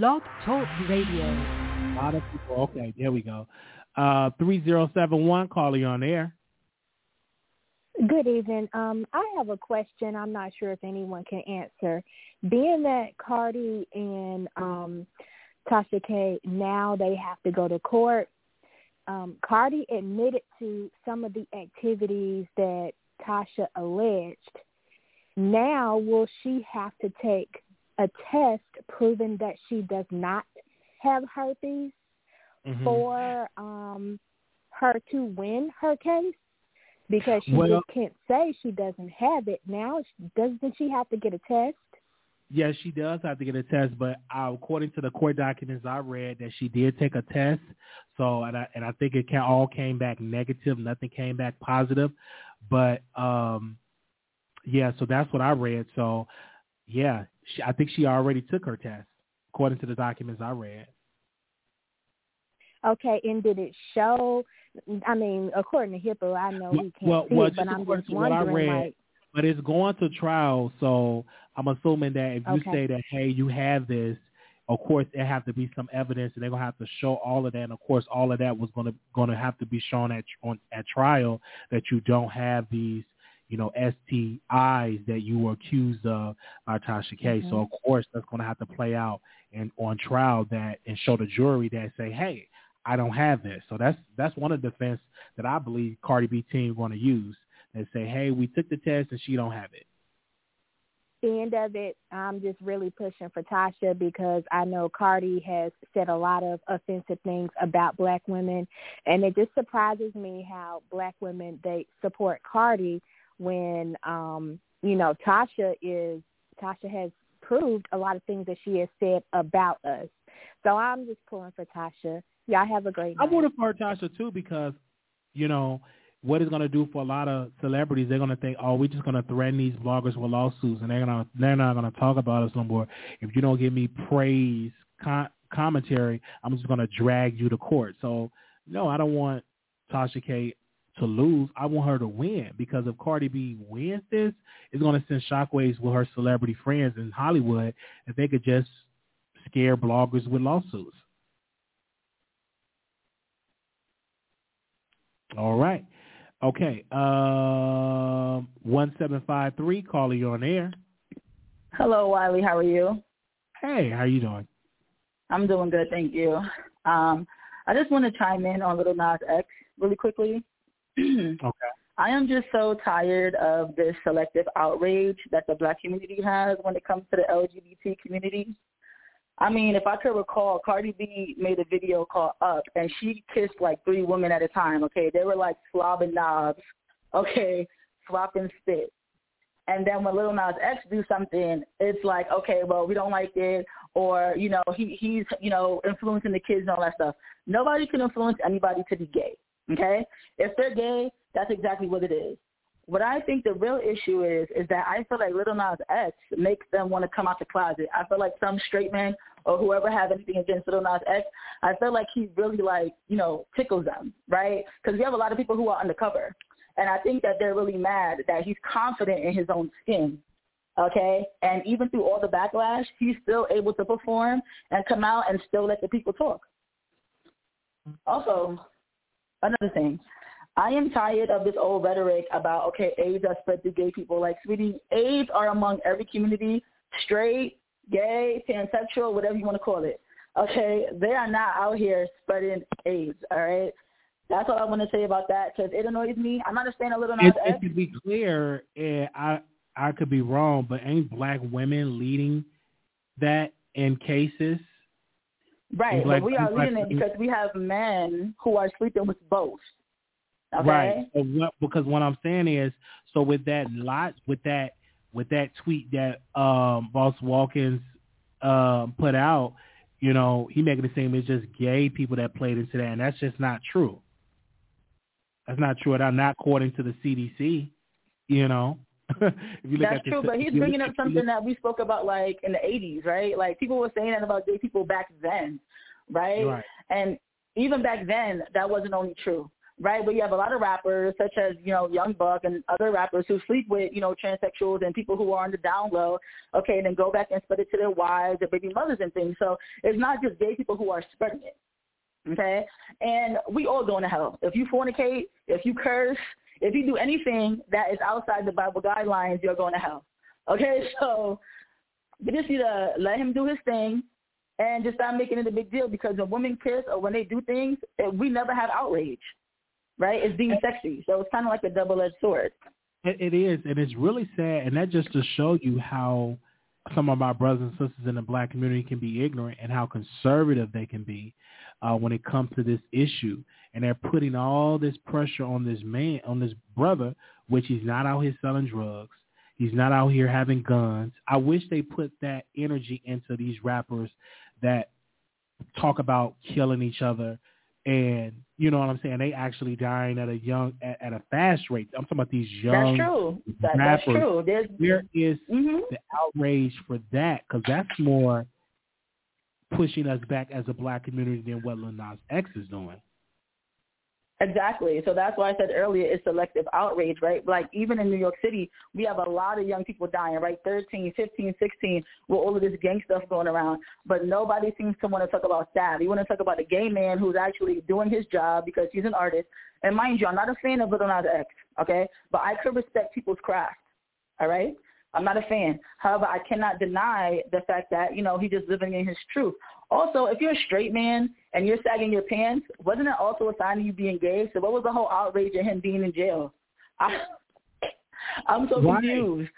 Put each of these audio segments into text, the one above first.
Blog Talk Radio. A lot of people. Okay, there we go. Uh, 3071, call you on air. Good evening. Um, I have a question. I'm not sure if anyone can answer. Being that Cardi and um, Tasha K now they have to go to court. Um, Cardi admitted to some of the activities that Tasha alleged. Now, will she have to take a test proving that she does not have herpes Mhm. for um, her to win her case? Because she Well- just can't say she doesn't have it. Now, doesn't she have to get a test? Yes, she does have to get a test, but uh, according to the court documents I read, that she did take a test. So, and I and I think it can, all came back negative. Nothing came back positive. But um, yeah, so that's what I read. So, yeah, she, I think she already took her test, according to the documents I read. Okay, and did it show? I mean, according to HIPAA, I know we can't well, see well, it, but I'm just to what I wondering, read, like, but it's going to trial. So I'm assuming that if you Okay. say that, hey, you have this, of course there have to be some evidence, and they're gonna have to show all of that. And of course, all of that was gonna gonna have to be shown at on at trial that you don't have these, you know, STIs that you were accused of by Tasha K. So Mhm. of course that's gonna have to play out and on trial that and show the jury that say, hey, I don't have this. So that's that's one of the defense that I believe Cardi B team going to use. and say, hey, we took the test and she don't have it. the end of it, I'm just really pushing for Tasha because I know Cardi has said a lot of offensive things about black women, and it just surprises me how black women they support Cardi when um, you know Tasha is Tasha has proved a lot of things that she has said about us. So I'm just pulling for Tasha. Y'all have a great I night. voted for Tasha too because, you know, what it's going to do for a lot of celebrities, they're going to think, oh, we're just going to threaten these bloggers with lawsuits, and they're going to they're not going to talk about us no more. If you don't give me praise con- commentary, I'm just going to drag you to court. So no, I don't want Tasha K to lose. I want her to win because if Cardi B wins this, it's going to send shockwaves with her celebrity friends in Hollywood if they could just scare bloggers with lawsuits. All right. Okay. Um, one seven five three. Caller, you on air. Hello, Wiley. How are you? Hey, how you doing? I'm doing good, thank you. Um, I just want to chime in on Little Nas X really quickly. Mm-hmm. Okay. I am just so tired of this selective outrage that the black community has when it comes to the LGBT community. I mean, if I could recall, Cardi B made a video called Up, and she kissed like three women at a time, okay? They were like slobbing knobs, okay, swapping spit. And then when Little Nas X do something, it's like, okay, well, we don't like it, or you know, he he's you know influencing the kids and all that stuff. Nobody can influence anybody to be gay, okay? If they're gay, that's exactly what it is. What I think the real issue is is that I feel like Little Nas X makes them want to come out the closet. I feel like some straight man or whoever has anything against Little Nas X, I feel like he really like you know tickles them, right? Because we have a lot of people who are undercover, and I think that they're really mad that he's confident in his own skin. Okay, and even through all the backlash, he's still able to perform and come out and still let the people talk. Also, another thing, I am tired of this old rhetoric about okay, AIDS are spread through gay people. Like, sweetie, AIDS are among every community, straight, gay, pansexual, whatever you want to call it. Okay, they are not out here spreading AIDS. All right, that's all I want to say about that because it annoys me. I'm not a fan of Little Nas It, X. to be clear, I I could be wrong, but ain't black women leading that in cases? Right, Black- but we are leading it because we have men who are sleeping with both. Okay? Right. So what, because what I'm saying is, so with that lot, with that, with that tweet that um, Boyce Watkins um, put out, you know, he making it seem it's just gay people that played into that, and that's just not true. That's not true I'm Not according to the CDC. You know, if you look That's at the, true, but he's bringing up something that we spoke about like in the 80s, right? Like people were saying that about gay people back then, right? Right. And even back then, that wasn't only true. right? But you have a lot of rappers such as, you know, Young Buck and other rappers who sleep with, you know, transsexuals and people who are on the down low, okay, and then go back and spread it to their wives their baby mothers and things. So it's not just gay people who are spreading it. Okay? And we all going to hell. If you fornicate, if you curse, if you do anything that is outside the Bible guidelines, you're going to hell. Okay? So we just need to let him do his thing and just stop making it a big deal because when women kiss or when they do things, we never have outrage right? It's being sexy. So it's kind of like a double-edged sword. It, is, and it's really sad. And that just to show you how some of our brothers and sisters in the black community can be ignorant and how conservative they can be uh, when it comes to this issue. And they're putting all this pressure on this man, on this brother, which he's not out here selling drugs. He's not out here having guns. I wish they put that energy into these rappers that talk about killing each other and you know what I'm saying? They actually dying at a young at, at a fast rate. I'm talking about these young. That's true. That, that's true. There's, there is mm-hmm. the outrage for that because that's more pushing us back as a black community than what Lil Nas X is doing. Exactly. So that's why I said earlier it's selective outrage, right? Like even in New York City, we have a lot of young people dying, right? 13, 15, 16, with all of this gang stuff going around. But nobody seems to want to talk about that. We want to talk about the gay man who's actually doing his job because he's an artist. And mind you, I'm not a fan of Little Nas X, okay? But I could respect people's craft, all right? I'm not a fan. However, I cannot deny the fact that, you know, he's just living in his truth. Also, if you're a straight man and you're sagging your pants, wasn't it also a sign of you being gay? So what was the whole outrage of him being in jail? I, I'm so confused.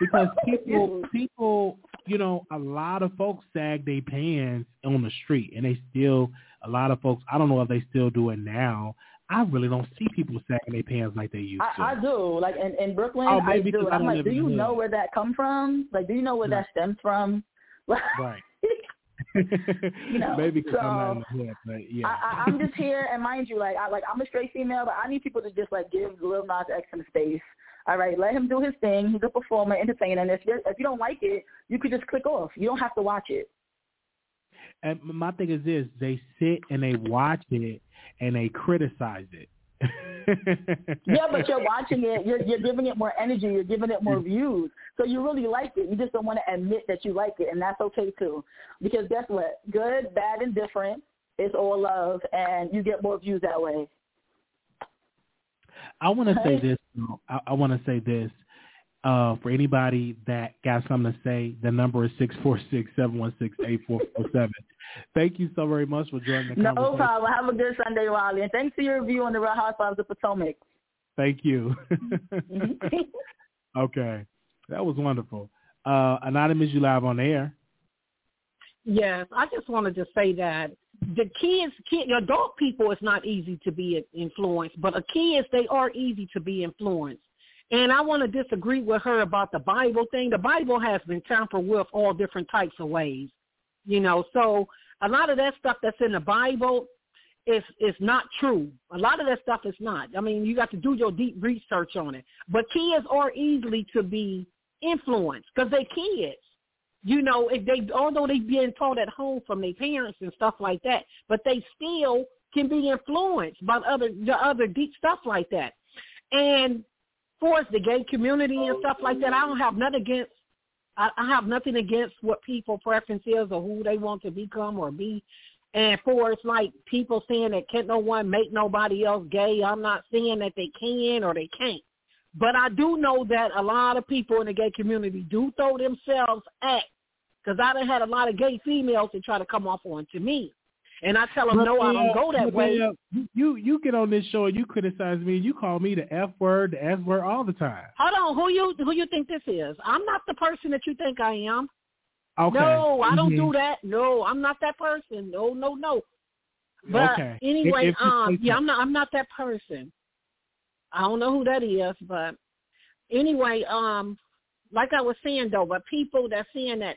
Because people, people, you know, a lot of folks sag their pants on the street, and they still, a lot of folks, I don't know if they still do it now. I really don't see people sagging their pants like they used to. I, I do. Like in, in Brooklyn, oh, I do. I'm like, do you know where that come from? Like, do you know where that stems from? right. you know, maybe so I'm not in the head, but yeah. I, I, I'm just here, and mind you, like, I like I'm a straight female, but I need people to just like give Lil Nas X some space. All right, let him do his thing. He's a performer, entertainer, and if you if you don't like it, you could just click off. You don't have to watch it. And my thing is this: they sit and they watch it and they criticize it. yeah, but you're watching it. You're you're giving it more energy. You're giving it more views. So you really like it. You just don't want to admit that you like it, and that's okay too. Because guess what? Good, bad, and different. is all love, and you get more views that way. I want to say this. I, I want to say this. Uh, for anybody that got something to say, the number is six four six seven one six eight four four seven. Thank you so very much for joining the no conversation. No problem. Have a good Sunday, Wiley. And thanks for your review on the Real Housewives of Potomac. Thank you. Mm-hmm. okay. That was wonderful. Uh, Anonymous, you live on air. Yes, I just wanted to say that the kids, kid, adult people, it's not easy to be influenced, but the kids, they are easy to be influenced. And I want to disagree with her about the Bible thing. The Bible has been tampered with all different types of ways, you know. So a lot of that stuff that's in the Bible is is not true. A lot of that stuff is not. I mean, you got to do your deep research on it. But kids are easily to be influenced because they kids. You know, if they although they being taught at home from their parents and stuff like that, but they still can be influenced by other the other deep stuff like that. And for the gay community and oh, stuff like that, I don't have nothing against. I, I have nothing against what people preference is or who they want to become or be. And for it's like people saying that can't no one make nobody else gay. I'm not saying that they can or they can't. But I do know that a lot of people in the gay community do throw themselves at, because I done had a lot of gay females that try to come off on to me. And I tell them, but, no, I don't go that way. you you get on this show and you criticize me and you call me the F word, the S word all the time. Hold on, who you who you think this is? I'm not the person that you think I am. Okay. No, I don't mm-hmm. do that. No, I'm not that person. No, no, no. But okay. anyway, if, if, um, yeah, I'm not. I'm not that person. I don't know who that is, but anyway, um, like I was saying though, but people that saying that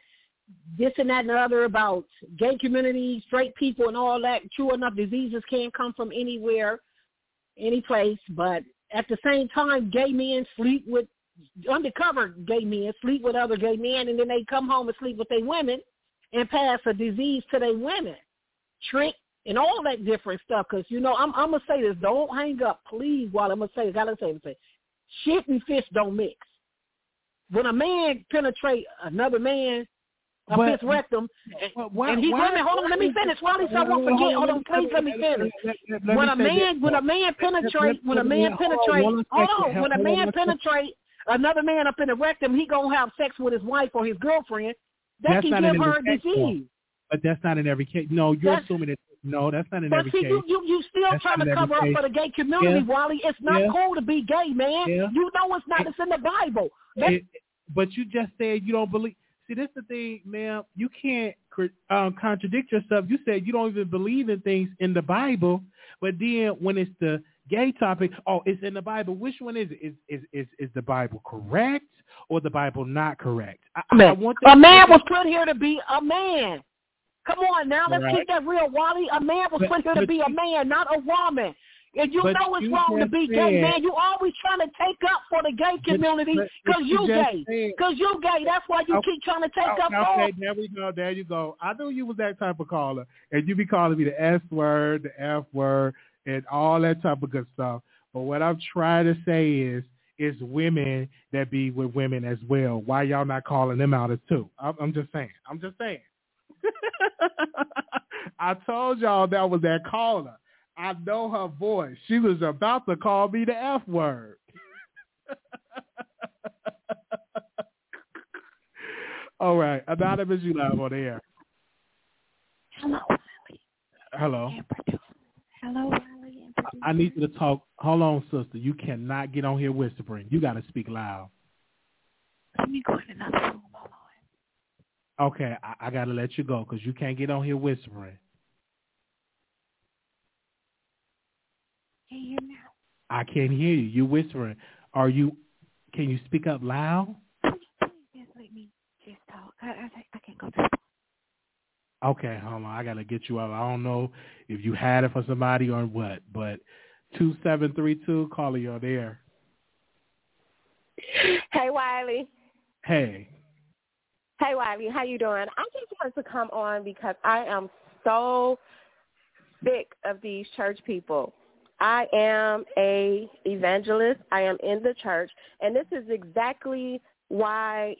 this and that and the other about gay community, straight people and all that. True enough, diseases can't come from anywhere, any place. But at the same time, gay men sleep with undercover gay men, sleep with other gay men, and then they come home and sleep with their women and pass a disease to their women. Trick and all that different stuff. Because you know, I'm I'm gonna say this. Don't hang up, please. While I'm gonna say, this, gotta say, say, shit and fish don't mix. When a man penetrate another man, a but, fifth rectum, and, why, and he why, me, hold on, let me finish. While he I won't forget. Hold on, please let me finish. When a man, when a man penetrate, when a man penetrate, hold on, oh, when a man penetrate another man up in the rectum, he gonna have sex with his wife or his girlfriend. That can give her a disease. But that's not in every case. No, you're that's, assuming it. No, that's not in every see, case. You, you, you still that's trying to cover up for the gay community, yeah. Wally. It's not yeah. cool to be gay, man. Yeah. You know it's not. It's in the Bible. It, but you just said you don't believe. See, this is the thing, ma'am. You can't um, contradict yourself. You said you don't even believe in things in the Bible, but then when it's the gay topic, oh, it's in the Bible. Which one is it? Is is is, is the Bible correct or the Bible not correct? I, I want a man was put here to be a man. Come on now, let's right. keep that real, Wally. A man was but, put here to be a man, not a woman. And you know it's wrong to be said, gay, man. You always trying to take up for the gay community because you gay. Because you gay. That's why you okay, keep trying to take oh, okay, up for Okay, there we go. There you go. I knew you was that type of caller. And you be calling me the S word, the F word, and all that type of good stuff. But what I'm trying to say is, it's women that be with women as well. Why y'all not calling them out as too? I'm, I'm just saying. I'm just saying. I told y'all that was that caller. I know her voice. She was about to call me the F word. All right. Anonymous, you live on air. Hello, Wiley. Hello. Hello, Wiley. I need you to talk. Hold on, sister. You cannot get on here whispering. You got to speak loud. Let me go in another room. Hold on. Okay, I, I got to let you go because you can't get on here whispering. Can you hear now? I can't hear you. You're whispering. Are you? Can you speak up loud? Please, please just let me just talk. I, I, I can't go to. Okay, hold on. I gotta get you up. I don't know if you had it for somebody or what, but two seven three two, caller, you're there. Hey, Wiley. Hey. Hey, Wiley. How you doing? I just wanted to come on because I am so sick of these church people. I am a evangelist. I am in the church, and this is exactly why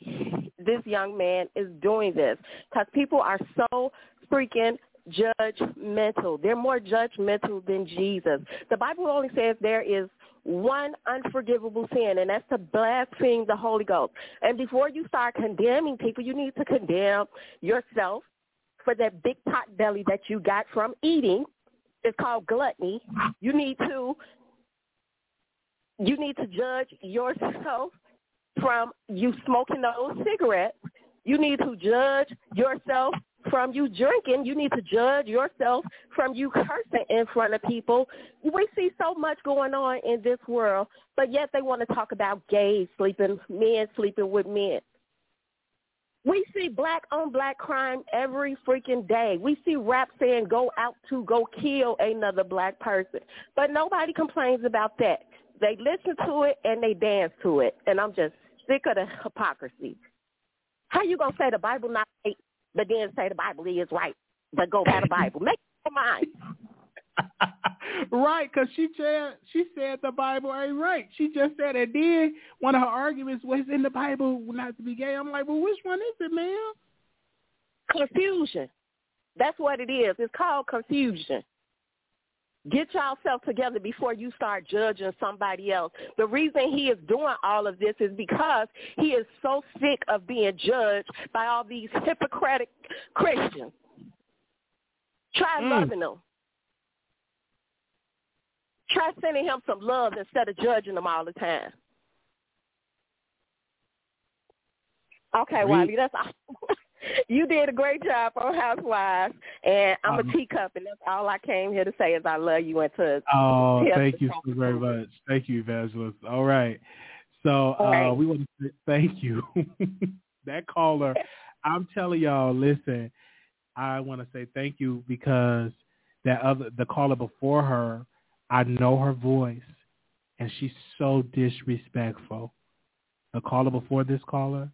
this young man is doing this because people are so freaking judgmental. They're more judgmental than Jesus. The Bible only says there is one unforgivable sin, and that's to blaspheme the Holy Ghost. And before you start condemning people, you need to condemn yourself for that big pot belly that you got from eating it's called gluttony. You need to you need to judge yourself from you smoking those cigarettes. You need to judge yourself from you drinking. You need to judge yourself from you cursing in front of people. We see so much going on in this world, but yet they want to talk about gays sleeping, men sleeping with men. We see black on black crime every freaking day. We see rap saying go out to go kill another black person. But nobody complains about that. They listen to it and they dance to it. And I'm just sick of the hypocrisy. How you gonna say the Bible not right, but then say the Bible is right, but go by the Bible? Make your mind. right, because she said she said the Bible ain't right. She just said it. did. one of her arguments was in the Bible not to be gay. I'm like, well, which one is it, ma'am? Confusion. That's what it is. It's called confusion. Get yourself together before you start judging somebody else. The reason he is doing all of this is because he is so sick of being judged by all these hypocritic Christians. Try mm. loving them. Try sending him some love instead of judging him all the time. Okay, Wiley, that's all. you did a great job on Housewives, and I'm um, a teacup, and that's all I came here to say is I love you and to. Oh, thank you so very much. Thank you, Evangelist. All right, so uh, we want to say thank you. that caller, I'm telling y'all, listen, I want to say thank you because that other the caller before her I know her voice, and she's so disrespectful. The caller before this caller,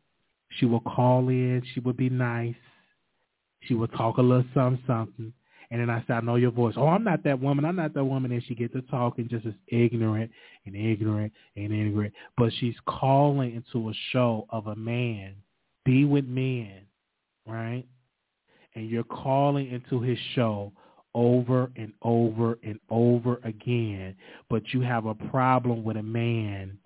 she will call in. She would be nice. She would talk a little something, something. And then I said, I know your voice. Oh, I'm not that woman. I'm not that woman. And she gets to talking just as ignorant and ignorant and ignorant. But she's calling into a show of a man, be with men, right? And you're calling into his show over and over and over again. But you have a problem with a man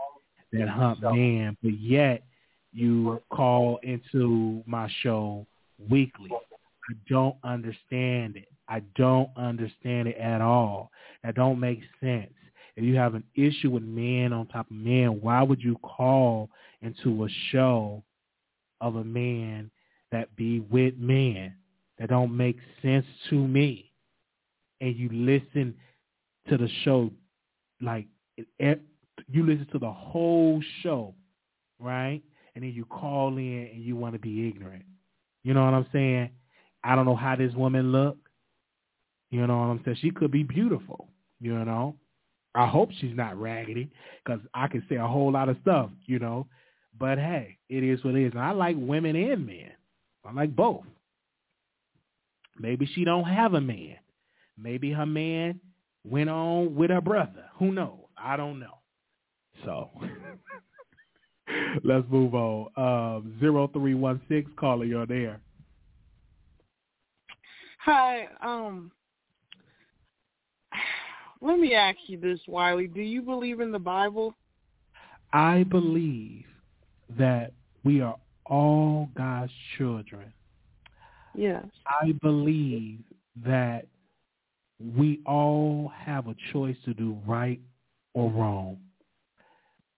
that hump man, but yet you call into my show weekly. I don't understand it. I don't understand it at all. That don't make sense. If you have an issue with men on top of men, why would you call into a show of a man that be with men? That don't make sense to me. And you listen to the show like you listen to the whole show, right? And then you call in and you want to be ignorant. You know what I'm saying? I don't know how this woman look. You know what I'm saying? She could be beautiful. You know, I hope she's not raggedy because I can say a whole lot of stuff. You know, but hey, it is what it is. And I like women and men. I like both. Maybe she don't have a man. Maybe her man went on with her brother. Who knows? I don't know. So let's move on. Um, zero three one six caller, you're there. Hi. Um, let me ask you this, Wiley. Do you believe in the Bible? I believe that we are all God's children. Yes. I believe that we all have a choice to do right or wrong.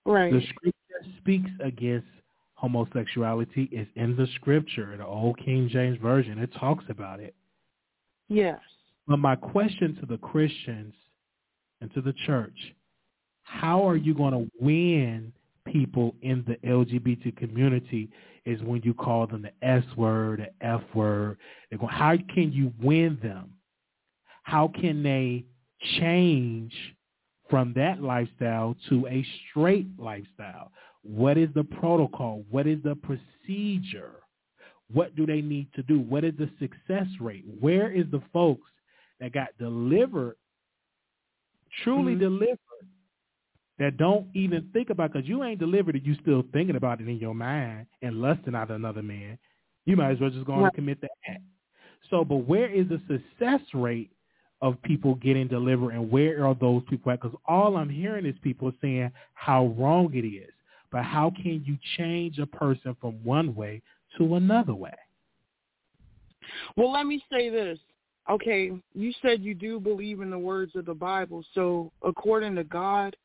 Right. The scripture speaks against homosexuality. is in the scripture, the old King James Version. It talks about it. Yes. But my question to the Christians and to the church, how are you going to win people in the LGBT community is when you call them the S word, the F word. They're going, how can you win them? How can they change from that lifestyle to a straight lifestyle? What is the protocol? What is the procedure? What do they need to do? What is the success rate? Where is the folks that got delivered, truly mm-hmm. delivered, that don't even think about because you ain't delivered it, you still thinking about it in your mind and lusting out another man. You might as well just go on and commit the act. So, but where is the success rate of people getting delivered and where are those people at? Because all I'm hearing is people saying how wrong it is. But how can you change a person from one way to another way? Well, let me say this. Okay, you said you do believe in the words of the Bible. So according to God,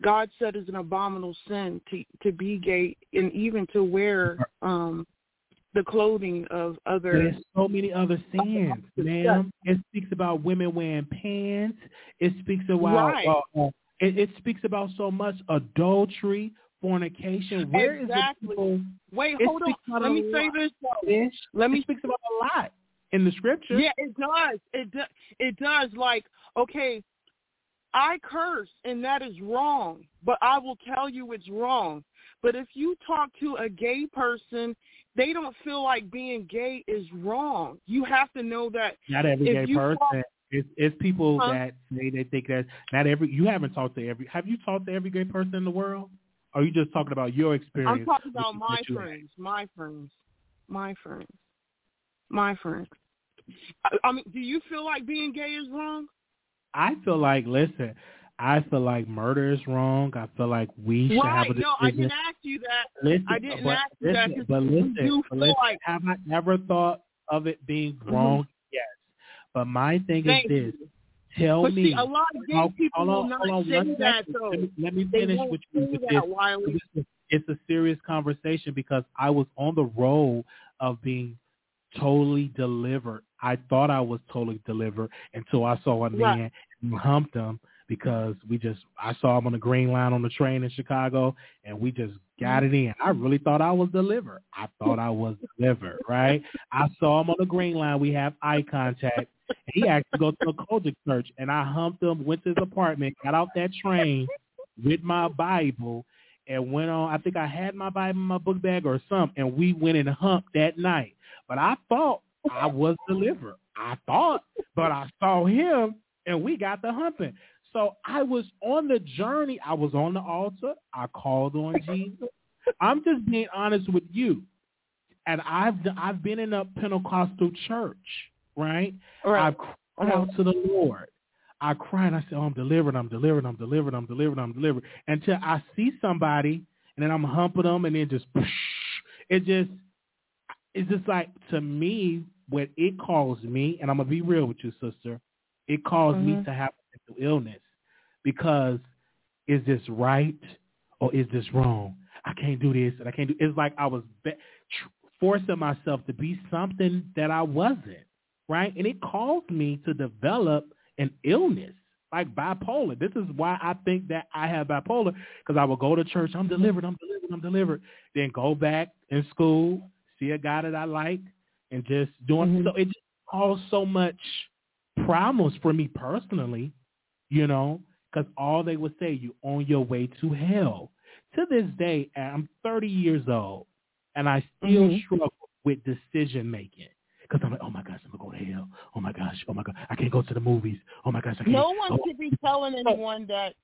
God said it's an abominable sin to to be gay and even to wear um the clothing of other. There's so many other sins, ma'am. It speaks about women wearing pants. It speaks about right. uh, uh, it, it, speaks about so much adultery, fornication. Where exactly. is people? Wait, hold on. Let me say this. Though. Let me speaks about a lot in the scripture. Yeah, it does. It do, it does. Like, okay, I curse and that is wrong, but I will tell you it's wrong. But if you talk to a gay person, they don't feel like being gay is wrong. You have to know that. Not every gay person. Talk, it's, it's people huh? that say they think that not every. You haven't talked to every. Have you talked to every gay person in the world? Or are you just talking about your experience? I'm talking about my friends, my friends, my friends, my friends. I, I mean, do you feel like being gay is wrong? I feel like, listen, I feel like murder is wrong. I feel like we should right. have a decision. No, I didn't ask you that. Listen, I didn't but, ask you listen, that. But listen, you but listen like, have I ever thought of it being mm-hmm. wrong? Yes. But my thing Thank is this. Tell but me. See, a lot of gay how, people will not hold on say that, second. though. Let me, let me finish with you with that, this. Wiley. It's a serious conversation because I was on the road of being totally delivered. I thought I was totally delivered until I saw a man right. and humped him because we just I saw him on the green line on the train in Chicago and we just got it in. I really thought I was delivered. I thought I was delivered, right? I saw him on the green line. We have eye contact. He asked to go to a COGIC church and I humped him, went to his apartment, got off that train with my Bible and went on I think I had my Bible in my book bag or something and we went and humped that night. But I thought I was delivered. I thought, but I saw him and we got the humping. So I was on the journey. I was on the altar. I called on Jesus. I'm just being honest with you. And I've I've been in a Pentecostal church, right? Right. I've cried out to the Lord. I cried and I said, oh, I'm delivered, I'm delivered, I'm delivered, I'm delivered, I'm delivered. Until I see somebody and then I'm humping them and then just, it just, it's just like, to me, what it calls me, and I'm going to be real with you, sister, it calls Mm-hmm. me to have mental illness because is this right or is this wrong? I can't do this and I can't do. It's like I was be- forcing myself to be something that I wasn't, right? And it caused me to develop an illness like bipolar. This is why I think that I have bipolar because I will go to church, I'm delivered, I'm delivered, I'm delivered, then go back in school, see a guy that I like, and just doing. Mm-hmm. So it just caused so much problems for me personally, you know, because all they would say, you on your way to hell. To this day, I'm 30 years old, and I still Mhm. struggle with decision making. Because I'm like, oh my gosh, I'm going to go to hell. Oh my gosh, oh my God, I can't go to the movies. Oh my gosh, I can't. No one oh. should be telling anyone that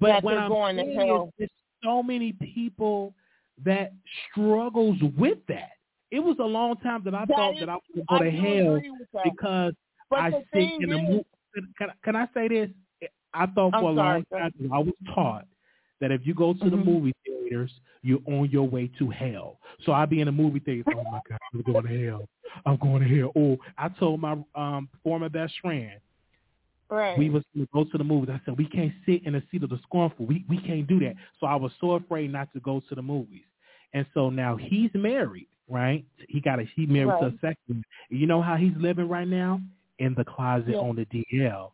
But that what they're I'm going to hell. there's so many people that struggles with that. It was a long time that I That thought is- that I was going to go to hell agree with that. because But I sit in the. Can, can I say this? I thought I'm for a sorry, long time I was taught that if you go to the Mhm. movie theaters, you're on your way to hell. So I'd be in the movie theater. Oh my God, I'm going to hell. I'm going to hell. Oh, I told my um former best friend right. we was going to go to the movies. I said we can't sit in the seat of the scornful. We we can't do that. So I was so afraid not to go to the movies. And so now he's married, right? He got a he married to a second. You know how he's living right now in the closet Yeah. on the DL,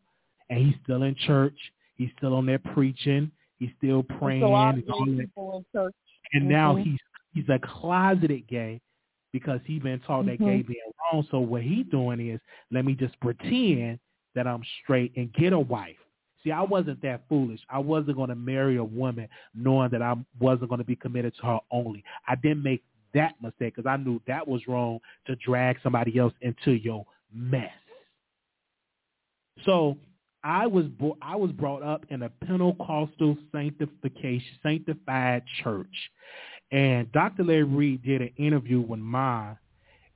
and he's still in church. He's still on there preaching. He's still praying. It's a and all gay people in church. And now Mhm. he's he's a closeted gay because he's been taught that Mhm. gay being wrong. So what he's doing is let me just pretend that I'm straight and get a wife. See, I wasn't that foolish. I wasn't going to marry a woman knowing that I wasn't going to be committed to her only. I didn't make that mistake because I knew that was wrong to drag somebody else into your mess. So I was bo- I was brought up in a Pentecostal sanctification sanctified church, and Dr. Larry Reed did an interview with Ma,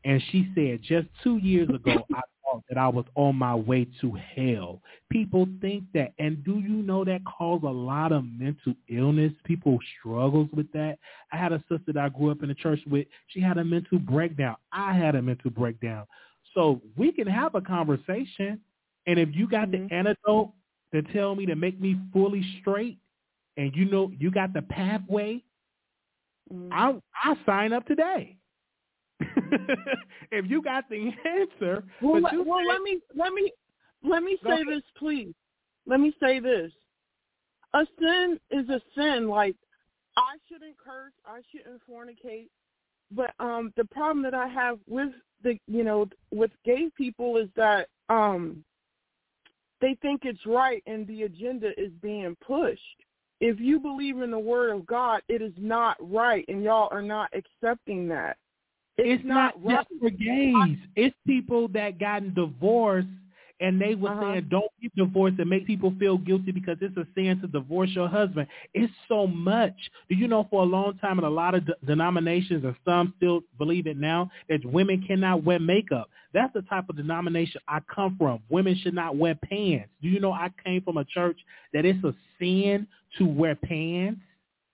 and she said just two years ago I thought that I was on my way to hell. People think that, and do you know that causes a lot of mental illness? People struggles with that. I had a sister that I grew up in the church with. She had a mental breakdown. I had a mental breakdown. So we can have a conversation and if you got Mhm. the antidote to tell me to make me fully straight, and you know you got the pathway, Mhm. I I sign up today. if you got the answer, Well, let, well, said- let me let me let me say this, please. Let me say this. A sin is a sin. Like I shouldn't curse. I shouldn't fornicate. But um, the problem that I have with the you know with gay people is that um, they think it's right and the agenda is being pushed. If you believe in the word of God, it is not right, and y'all are not accepting that. it's, not, right. just for gays. It's people that gotten divorced and they were Uh-huh. saying don't get divorced and make people feel guilty because it's a sin to divorce your husband. It's so much. Do you know for a long time in a lot of de- denominations and some still believe it now that women cannot wear makeup. That's the type of denomination I come from. Women should not wear pants. Do you know I came from a church that it's a sin to wear pants?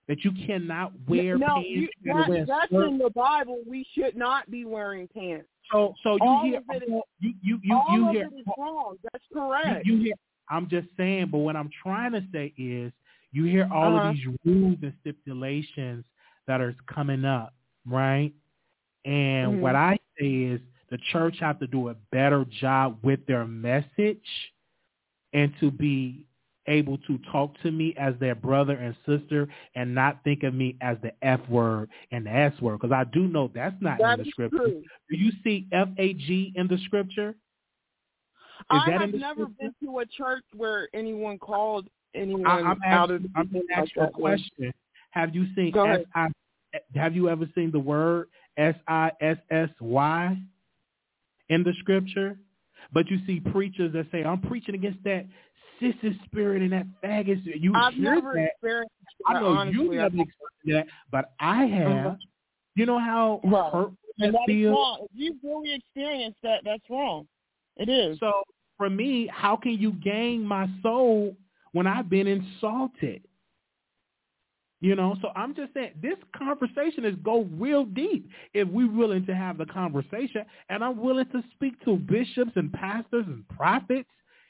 That you cannot wear no, pants. you, that, wear that's in the Bible. We should not be wearing pants. So so you All hear of it is- you you you, All you of hear it is wrong. That's correct. you hear I'm just saying, but what I'm trying to say is you hear all Uh-huh. of these rules and stipulations that are coming up, right? And Mhm. what I say is the church have to do a better job with their message and to be able to talk to me as their brother and sister and not think of me as the F word and the S word because I do know that's not That in the scripture. true. Do you see F A G in the scripture? Is I have never scripture? been to a church where anyone called anyone I, I'm out of the I'm asking like you a that way. question. Have you seen Go S ahead. I? Have you ever seen the word S I S S Y? in the scripture. But you see preachers that say, I'm preaching against that sissy spirit and that faggot. You I've hear never that. experienced I that, know honestly. you never experienced that, but I uh-huh. have. You know how Right. hurtful that that feels? If you've really experienced that, that's wrong. It is. So for me, how can you gain my soul when I've been insulted? You know, so I'm just saying this conversation is go real deep if we're willing to have the conversation. And I'm willing to speak to bishops and pastors and prophets.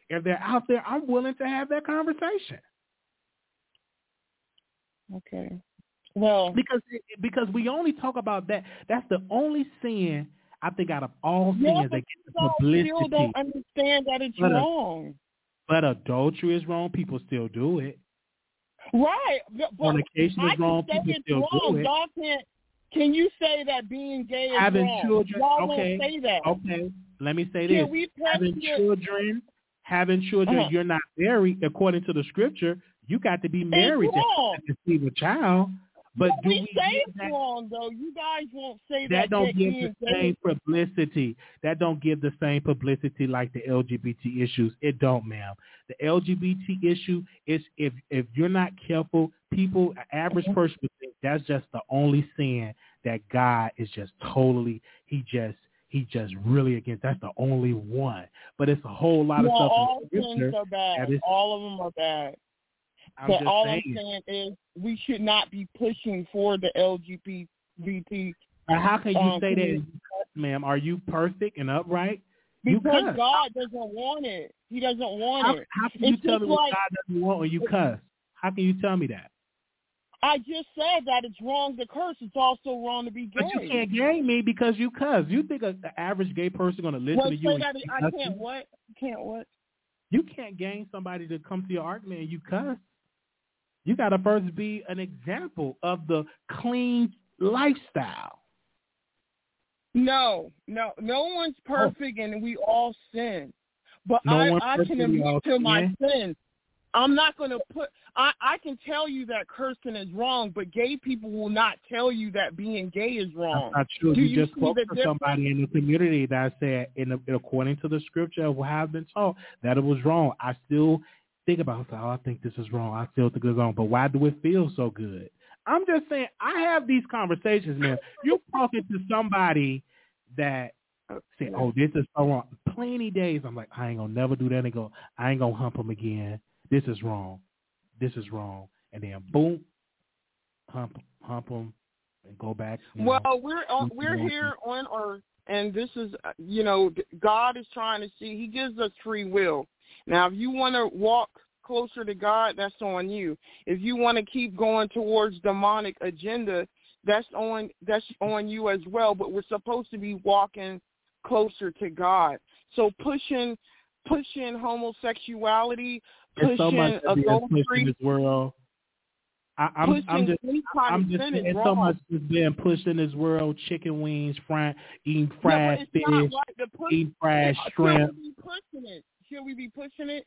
If they're out there, I'm willing to have that conversation. Okay. Well, Because because we only talk about that. That's the only sin I think out of all sins but that get the some publicity. still don't understand that it's But, wrong. But adultery is wrong. People still do it. Right. But, Fornication is wrong. People still wrong. do it. Y'all can't. Can you say that being gay is Having wrong? children. Y'all okay. won't say that. Okay. Let me say Can this. Having children. Having children. Uh-huh. You're not married according to the scripture. You got to be married to conceive a child. But do we, we say it's that, wrong though. You guys won't say that don't give the same publicity. That don't give the same publicity like the LGBT issues. It don't, ma'am. The LGBT issue is if if you're not careful, people, average Mhm. person would think that's just the only sin that God is just totally. He just he just really against. That's the only one. But it's a whole lot of stuff all in the are bad. all of them are bad. I'm but all saying. I'm saying is we should not be pushing for the LGBT Now, how can you um, say that, ma'am? Are you perfect and upright? You because cuss. God doesn't want it. He doesn't want How, it. how can you It's tell me what like- God doesn't want when you cuss? How can you tell me that? I just said that it's wrong to curse. It's also wrong to be gay. But you can't game me because you cuss. You think a, the average gay person going to listen well, to you? that you I can't you? what? Can't what? You can't gain somebody to come to your argument and you cuss. You got to first be an example of the clean lifestyle. No, no, no one's oh. perfect, and we all sin. But Oh. No I, I can admit to my sin. I'm not going to put. I I can tell you that cursing is wrong, but gay people will not tell you that being gay is wrong. That's not true. Do you, you just spoke to somebody in the community that said, in the, according to the scripture what have been taught, that it was wrong. I still think about, oh, I think this is wrong. I still think it's wrong. But why do it feel so good? I'm just saying, I have these conversations, man. You're talking to somebody that uh, say, oh, this is so wrong. Plenty days, I'm like, I ain't gonna never do that. And go, I ain't gonna hump him again. This is wrong. This is wrong. And then boom, hump, hump him, and go back. you know. Well, we're on, we're here on earth, and this is uh, you know God is trying to see. He gives us free will. Now, if you want to walk closer to God, that's on you. If you want to keep going towards demonic agenda, that's on that's on you as well. But we're supposed to be walking closer to God. So pushing pushing homosexuality, There's so much pushing to being pushed in this world. I, I'm, pushing I'm just, I'm of just saying, so much is being pushed in this world. Chicken wings, fried, eating fried but fish, not right to push eating fried Should shrimp. we be pushing it? Should we be pushing it?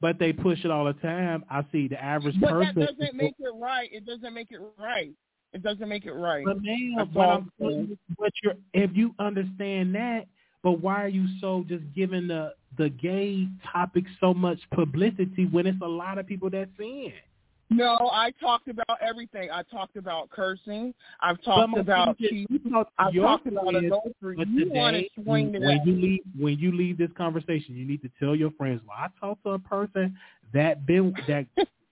But they push it all the time. I see the average But person. that doesn't make it right. It doesn't make it right. It doesn't make it right. But man, but I'm but you're if you understand that, but why are you so just giving the the gay topic so much publicity when it's a lot of people that sin? No, I talked about everything. I talked about cursing. I've talked about you I've talked about adultery. But You today, to swing to when that. you leave when you leave this conversation, you need to tell your friends. Well, I talked to a person that been that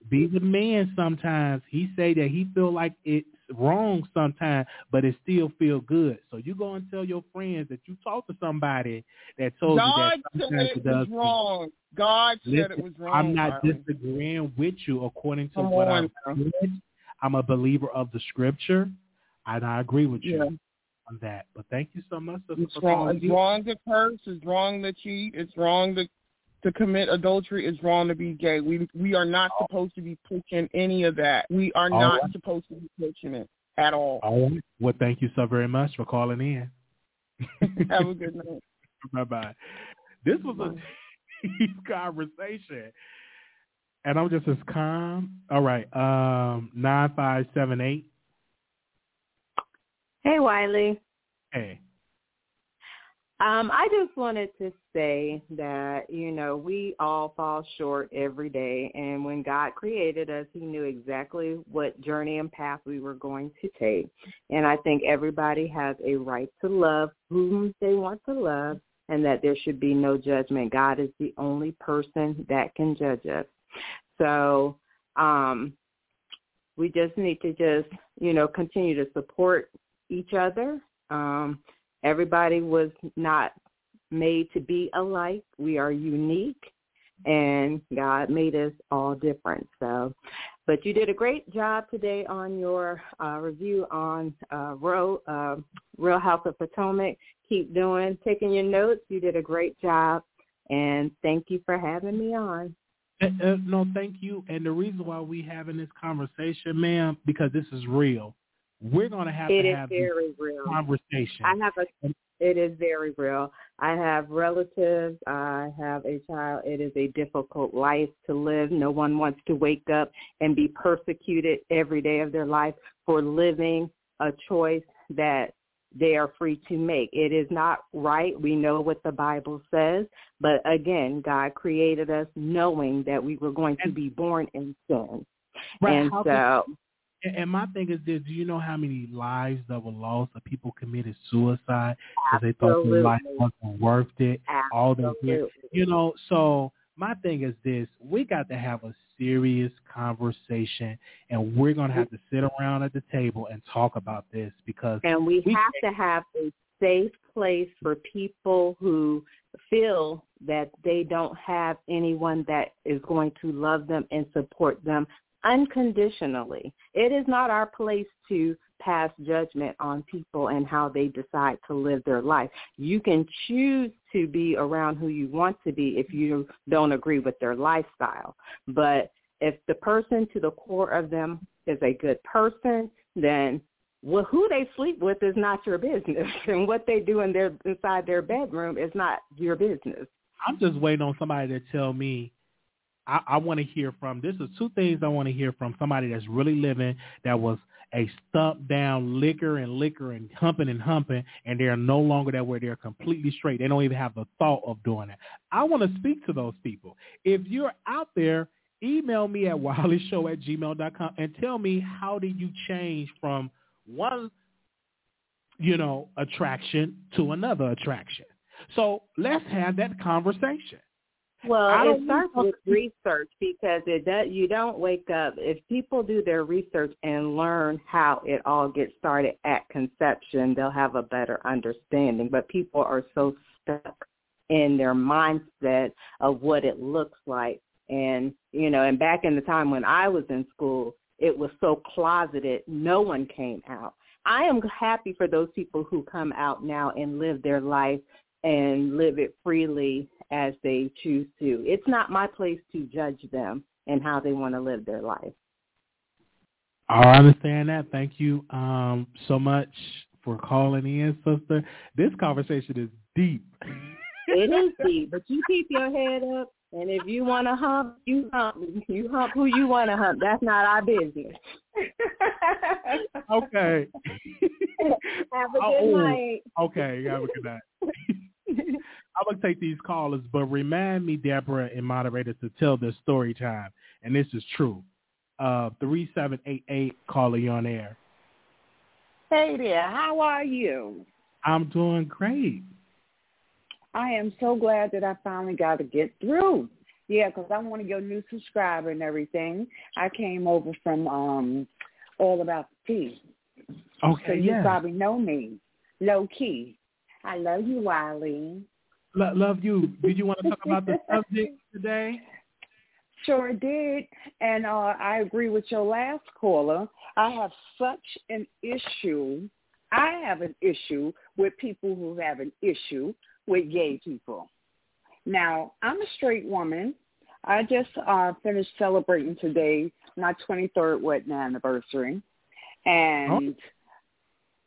be the man. Sometimes he say that he feel like it's wrong sometimes, but it still feel good. So you go and tell your friends that you talk to somebody that told God you said that sometimes it it was wrong. God said Listen, it was wrong. I'm not disagreeing with you according to Come what now. read. I'm a believer of the scripture, and I agree with you Yeah. on that. But thank you so much sister, It's for wrong. It's wrong to curse. It's wrong to cheat. It's wrong to to commit adultery. is wrong to be gay. We we are not supposed to be pushing any of that. We are All not right. supposed to be pushing it at all. All right. Well, thank you so very much for calling in. Have a good night. bye bye. This was a deep conversation, and I'm just as calm. All right. Um, nine five seven eight. Hey, Wiley. Hey. Um, I just wanted to say that, you know, we all fall short every day. And when God created us, he knew exactly what journey and path we were going to take. And I think everybody has a right to love whom they want to love and that there should be no judgment. God is the only person that can judge us. So um, we just need to just, you know, continue to support each other. Um, Everybody was not made to be alike. We are unique and God made us all different. So, but you did a great job today on your uh, review on uh, Real, uh, Real Housewives of Potomac. Keep doing, taking your notes. You did a great job, and thank you for having me on. Uh, uh, no, thank you. And the reason why we having this conversation, ma'am, because this is real. We're going to have it to have very real. conversation. I have a. It is very real. I have relatives. I have a child. It is a difficult life to live. No one wants to wake up and be persecuted every day of their life for living a choice that they are free to make. It is not right. We know what the Bible says. But again, God created us knowing that we were going to be born in sin. Right. And How so And, and my thing is this: Do you know how many lives that were lost of people committed suicide because they thought their life wasn't worth it? Absolutely. All did, you know. So my thing is this: We got to have a serious conversation, and we're gonna have to sit around at the table and talk about this because And we, we have to have a safe place for people who feel that they don't have anyone that is going to love them and support them unconditionally. It is not our place to pass judgment on people and how they decide to live their life. You can choose to be around who you want to be if you don't agree with their lifestyle. But if the person to the core of them is a good person, then well, who they sleep with is not your business, and what they do in their inside their bedroom is not your business. I'm just waiting on somebody to tell me. I, I want to hear from. This is two things I want to hear from somebody that's really living that was a stump down liquor and liquor and humping and humping, and they're no longer that way. They're completely straight. They don't even have the thought of doing it. I want to speak to those people. If you're out there, email me at wileyshow at gmail.com and tell me how did you change from one, you know, attraction to another attraction. So let's have that conversation. Well, I it starts with research because it does, you don't wake up. If people do their research and learn how it all gets started at conception, they'll have a better understanding. But people are so stuck in their mindset of what it looks like. And, you know, and back in the time when I was in school, it was so closeted, no one came out. I am happy for those people who come out now and live their life and live it freely as they choose to. It's not my place to judge them and how they want to live their life. I understand that. Thank you um, so much for calling in, sister. This conversation is deep. It is deep, but you keep your head up. And if you want to hump, you hump. You hump who you want to hump. That's not our business. okay. Have a good Oh, night. Okay, have a good night. I'm gonna take these callers, but remind me, Deborah and moderator, to tell this story time, and this is true. Uh, three seven eight eight caller, you on air. Hey there, how are you? I'm doing great. I am so glad that I finally got to get through. Yeah, 'cause I'm one of your new subscriber and everything. I came over from um All About the Tea. Okay, so you yes. probably know me. Low key. I love you, Wiley. Lo- love you. Did you want to talk about the subject today? Sure did. And uh, I agree with your last caller. I have such an issue. I have an issue with people who have an issue with gay people. Now, I'm a straight woman. I just uh, finished celebrating today my 23rd wedding anniversary. And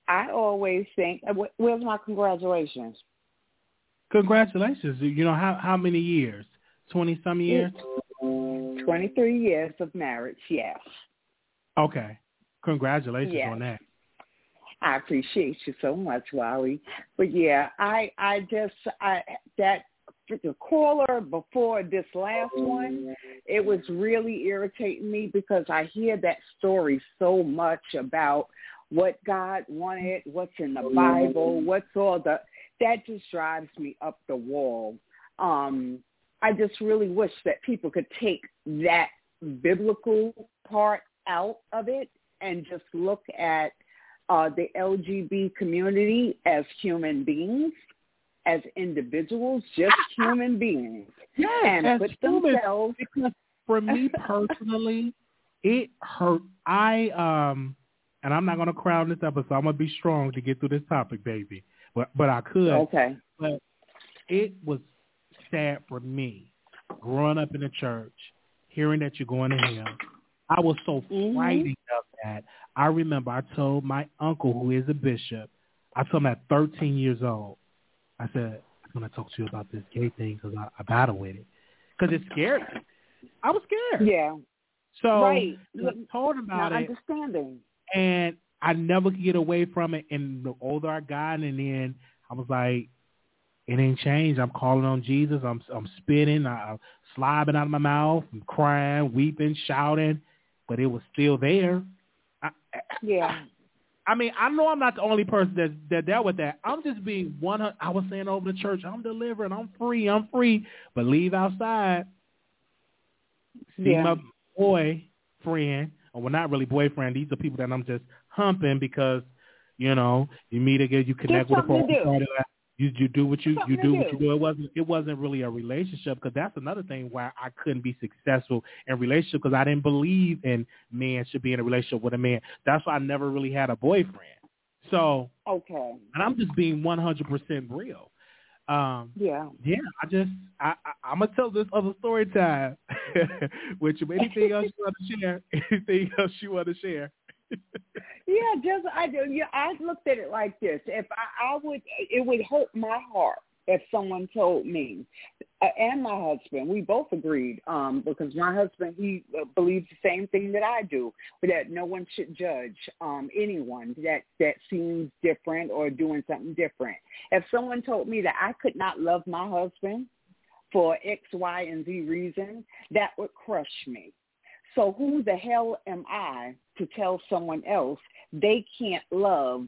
I always think, uh, where's my congratulations? Congratulations. You know how how many years? Twenty some years. 23 years of marriage, yes. Okay. Congratulations Yes. on that. I appreciate you so much, Wally. But yeah, I I just I that the caller before this last one, it was really irritating me because I hear that story so much about what God wanted, what's in the Bible, what's all the that just drives me up the wall. Um, I just really wish that people could take that biblical part out of it and just look at uh, the LGB community as human beings, as individuals, just human beings, Yes, and put themselves. because for me personally, it hurt. I um, and I'm not gonna crowd this episode. I'm gonna be strong to get through this topic, baby. But but I could. Okay. But it was sad for me growing up in the church, hearing that you're going to hell. I was so Mm-hmm. frightened of that. I remember I told my uncle, who is a bishop, I told him at 13 years old, I said, I'm going to talk to you about this gay thing because I, I battle with it. Because it scared me. I was scared. Yeah. So right. I told him about Not it, understanding. And I never could get away from it. And the older I got, and then I was like, it ain't changed. I'm calling on Jesus. I'm I'm spitting, I'm slobbing out of my mouth, I'm crying, weeping, shouting, but it was still there. I, Yeah. I mean, I know I'm not the only person that that dealt with that. I'm just being one. I was saying over the church, I'm delivered, I'm free, I'm free. But leave outside, see Yeah. my boyfriend, or well, not really boyfriend. These are people that I'm just humping because, you know, you meet again, you connect with a person. You you do what you you do what you do. It wasn't it wasn't really a relationship because that's another thing why I couldn't be successful in relationship because I didn't believe in men should be in a relationship with a man. That's why I never really had a boyfriend. So Okay. and I'm just being 100% real. Um, Yeah. yeah, I just I, I I'm gonna tell this other story time. Which anything else you want to share? Anything else you want to share? Yeah, just I do. Yeah, I looked at it like this. If I, I would, it would hurt my heart if someone told me, uh, and my husband, we both agreed, um, because my husband he uh, believes the same thing that I do, that no one should judge um, anyone that that seems different or doing something different. If someone told me that I could not love my husband for X, Y, and Z reason, that would crush me. So who the hell am I to tell someone else they can't love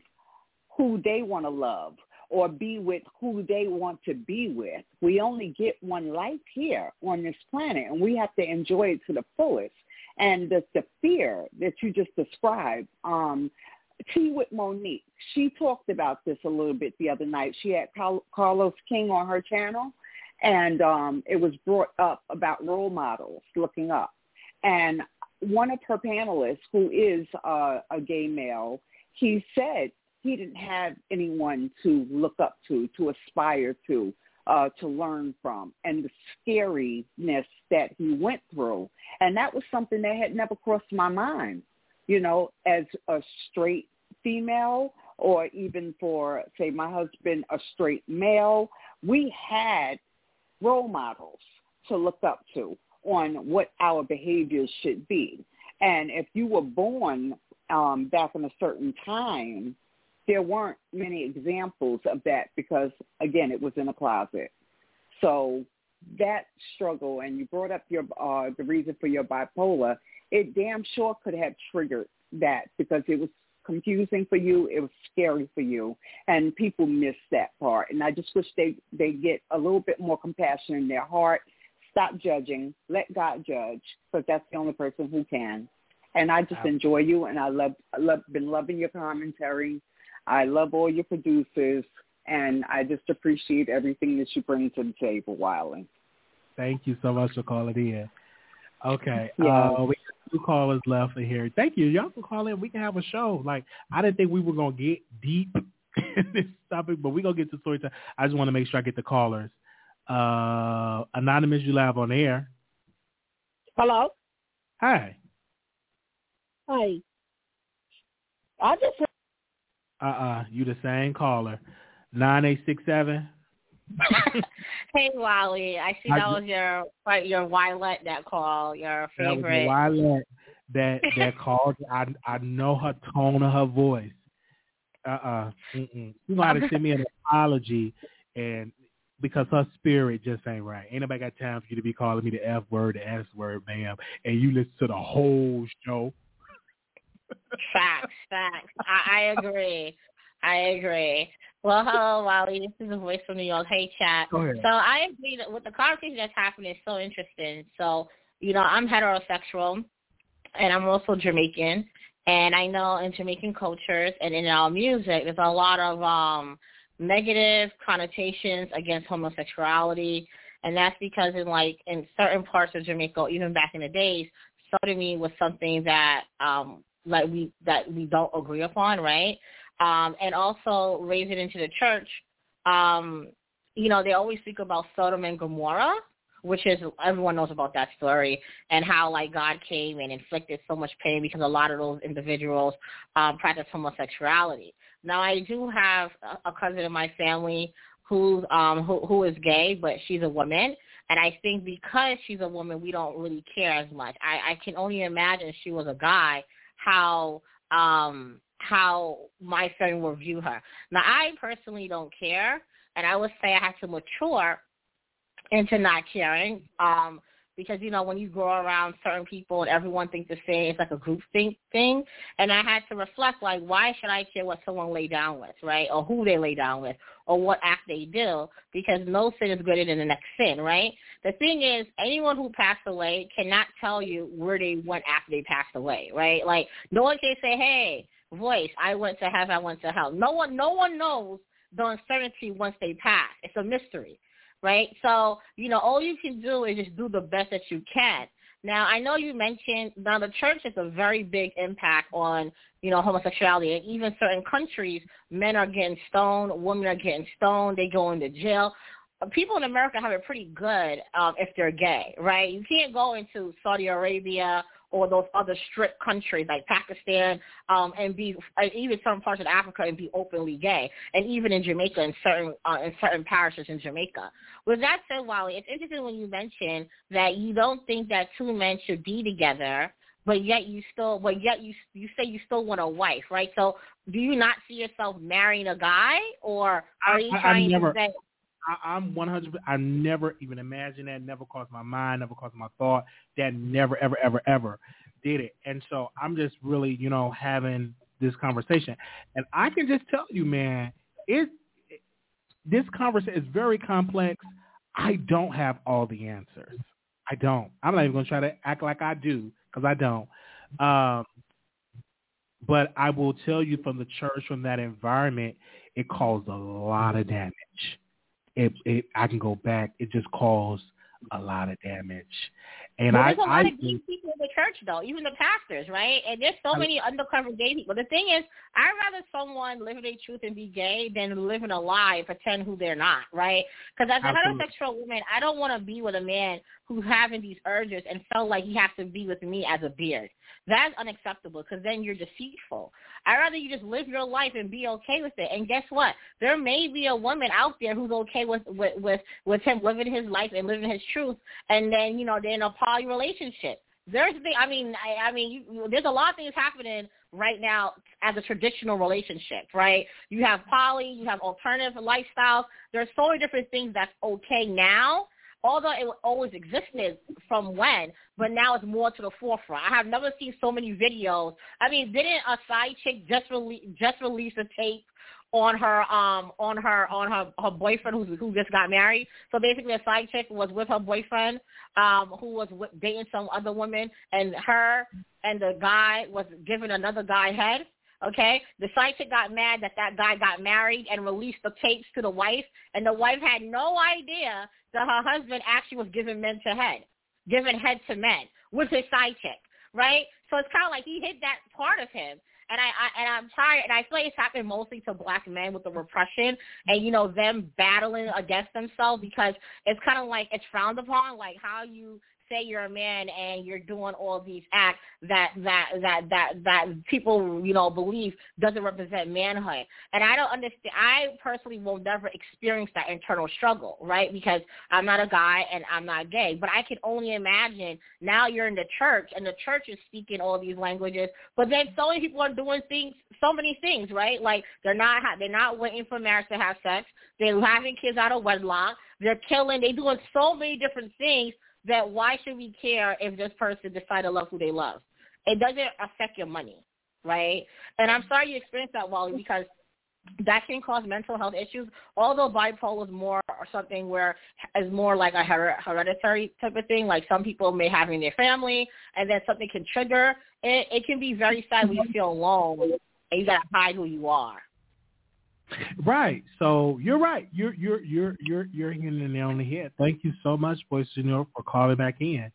who they want to love or be with who they want to be with? We only get one life here on this planet and we have to enjoy it to the fullest. And the, the fear that you just described, um, Tea with Monique, she talked about this a little bit the other night. She had Carl- Carlos King on her channel and um, it was brought up about role models looking up. And one of her panelists, who is uh, a gay male, he said he didn't have anyone to look up to, to aspire to, uh, to learn from, and the scariness that he went through. And that was something that had never crossed my mind, you know, as a straight female or even for, say, my husband, a straight male. We had role models to look up to on what our behaviors should be. And if you were born um, back in a certain time, there weren't many examples of that because, again, it was in a closet. So that struggle, and you brought up your uh, the reason for your bipolar, it damn sure could have triggered that because it was confusing for you, it was scary for you, and people miss that part. And I just wish they they get a little bit more compassion in their heart. Stop judging. Let God judge, because that's the only person who can. And I just enjoy you, and I love, I love, been loving your commentary. I love all your producers, and I just appreciate everything that you bring to the table, Wiley. Thank you so much for calling in. Okay. Yeah. Uh, we have two callers left in here. Thank you. Y'all can call in. We can have a show. Like I didn't think we were gonna get deep in this topic, but we're gonna get to story time. I just want to make sure I get the callers. Uh, Anonymous, you live on air. Hello. Hi. Hi. I just Uh uh you the same caller. Nine eight six seven. hey Wally, I see I that was your uh, your Violet that call, your favorite. That was. Violet that that called. I I know her tone of her voice. uh-uh. Mm-mm. You gonna have to send me an apology, and because her spirit just ain't right. Ain't nobody got time for you to be calling me the F word, the S word, ma'am, and you listen to the whole show. Facts, facts. I, I agree. I agree. Well, hello, Wally. This is a voice from New York. Hey, chat. So I agree that with the conversation that's happening is so interesting. So, you know, I'm heterosexual, and I'm also Jamaican. And I know in Jamaican cultures and in our music, there's a lot of um negative connotations against homosexuality. And that's because in like in certain parts of Jamaica, even back in the days, sodomy was something that um like we that we don't agree upon, right? Um and also raise it into the church. Um, you know, they always speak about Sodom and Gomorrah, which is everyone knows about that story and how like God came and inflicted so much pain because a lot of those individuals um practice homosexuality. Now I do have a, cousin in my family who's um who who is gay, but she's a woman. And I think because she's a woman, we don't really care as much. I, I can only imagine she was a guy how um how my family will view her. Now I personally don't care and I would say I have to mature into not caring. Um because you know when you grow around certain people and everyone thinks the same, it's like a group think thing. And I had to reflect like, why should I care what someone lay down with, right, or who they lay down with, or what act they do? Because no sin is greater than the next sin, right? The thing is, anyone who passed away cannot tell you where they went after they passed away, right? Like no one can say, hey, voice, I went to heaven, I went to hell. No one, no one knows the uncertainty once they pass. It's a mystery right? So, you know, all you can do is just do the best that you can. Now, I know you mentioned now the church has a very big impact on, you know, homosexuality. And even certain countries, men are getting stoned, women are getting stoned, they go into jail. People in America have it pretty good um, if they're gay, right? You can't go into Saudi Arabia or those other strict countries like Pakistan um, and be uh, even certain parts of Africa and be openly gay, and even in Jamaica in certain uh, in certain parishes in Jamaica. With that said, Wally, it's interesting when you mention that you don't think that two men should be together, but yet you still, but yet you you say you still want a wife, right? So do you not see yourself marrying a guy, or are you I, trying never, to say? I, I'm 100. I never even imagined that. Never crossed my mind. Never crossed my thought. That never, ever, ever, ever did it. And so I'm just really, you know, having this conversation, and I can just tell you, man, it. This conversation is very complex. I don't have all the answers. I don't. I'm not even going to try to act like I do because I don't. Um, but I will tell you from the church, from that environment, it caused a lot of damage it, it I can go back. It just caused a lot of damage. And well, I, there's a lot I of gay people in the church, though, even the pastors, right? And there's so many undercover gay people. The thing is, I'd rather someone live their truth and be gay than live in a lie and pretend who they're not, right? Because as a heterosexual woman, I don't want to be with a man who's having these urges and felt like he has to be with me as a beard. That's unacceptable because then you're deceitful. I'd rather you just live your life and be okay with it. And guess what? There may be a woman out there who's okay with with with, with him living his life and living his truth, and then you know they're in a poly relationship. There's the, I mean, I, I mean, you, there's a lot of things happening right now as a traditional relationship, right? You have poly, you have alternative lifestyles. There's so many different things that's okay now although it always existed from when, but now it's more to the forefront. I have never seen so many videos. I mean, didn't a side chick just release just release a tape on her um on her on her her boyfriend who who just got married. So basically, a side chick was with her boyfriend um who was with, dating some other woman, and her and the guy was giving another guy head. Okay, the side chick got mad that that guy got married and released the tapes to the wife, and the wife had no idea that her husband actually was giving men to head, giving head to men with his side chick, right? So it's kind of like he hid that part of him. And I, I and I'm tired, and I feel like it's happened mostly to black men with the repression, and you know them battling against themselves because it's kind of like it's frowned upon, like how you say you're a man and you're doing all these acts that that that that that people you know believe doesn't represent manhood. And i don't understand i personally will never experience that internal struggle right? Because i'm not a guy and i'm not gay. But i can only imagine now you're in the church and the church is speaking all these languages but then so many people are doing things so many things right? Like they're not they're not waiting for marriage to have sex. They're having kids out of wedlock. They're killing. They're doing so many different things that why should we care if this person decide to love who they love? It doesn't affect your money, right? And I'm sorry you experienced that, Wally, because that can cause mental health issues. Although bipolar is more or something where is more like a hereditary type of thing. Like some people may have in their family, and then something can trigger. It, it can be very sad when you mm-hmm. feel alone and you gotta hide who you are. Right. So you're right. You're you're you're you're you're hitting the nail on the head. Thank you so much, Boy Senor, for calling back in.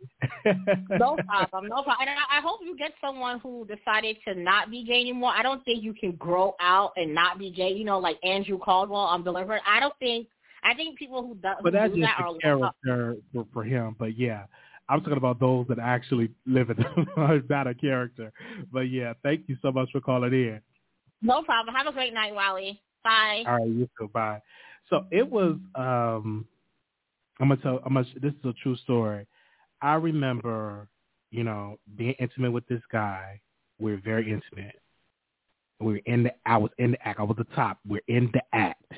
no problem. No problem. And I, I hope you get someone who decided to not be gay anymore. I don't think you can grow out and not be gay. You know, like Andrew Caldwell on Delivered. I don't think. I think people who, do, who but that's do just that a are character for, for him. But yeah, I'm talking about those that actually live in not a character. But yeah, thank you so much for calling in. No problem. Have a great night, Wally. Bye. All right, you too. Bye. So it was. um I'm gonna tell. I'm gonna. This is a true story. I remember, you know, being intimate with this guy. We are very intimate. We were in the. I was in the act. I was the top. We're in the act.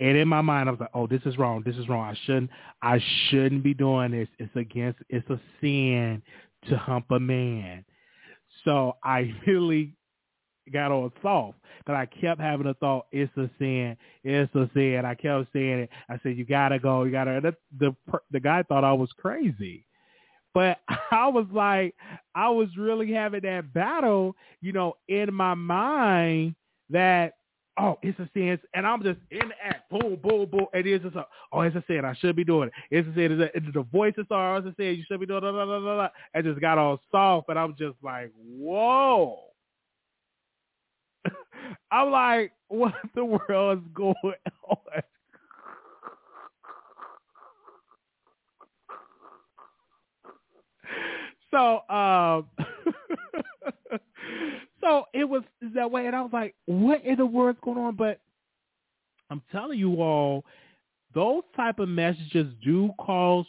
And in my mind, I was like, "Oh, this is wrong. This is wrong. I shouldn't. I shouldn't be doing this. It's against. It's a sin to hump a man." So I really got on soft. But I kept having a thought, it's a sin, it's a sin. I kept saying it. I said, you gotta go, you gotta. The the, the guy thought I was crazy, but I was like, I was really having that battle, you know, in my mind that oh, it's a sin, and I'm just in the act, boom, boom, boom, and it's just a, oh, it's a sin, I should be doing it. It's a sin, it's, a, the voices are, oh, it's a sin, you should be doing, blah. I just got all soft, and I'm just like, whoa. I'm like, what the world is going on? So, um, so it was that way, and I was like, what in the world's going on? But I'm telling you all, those type of messages do cause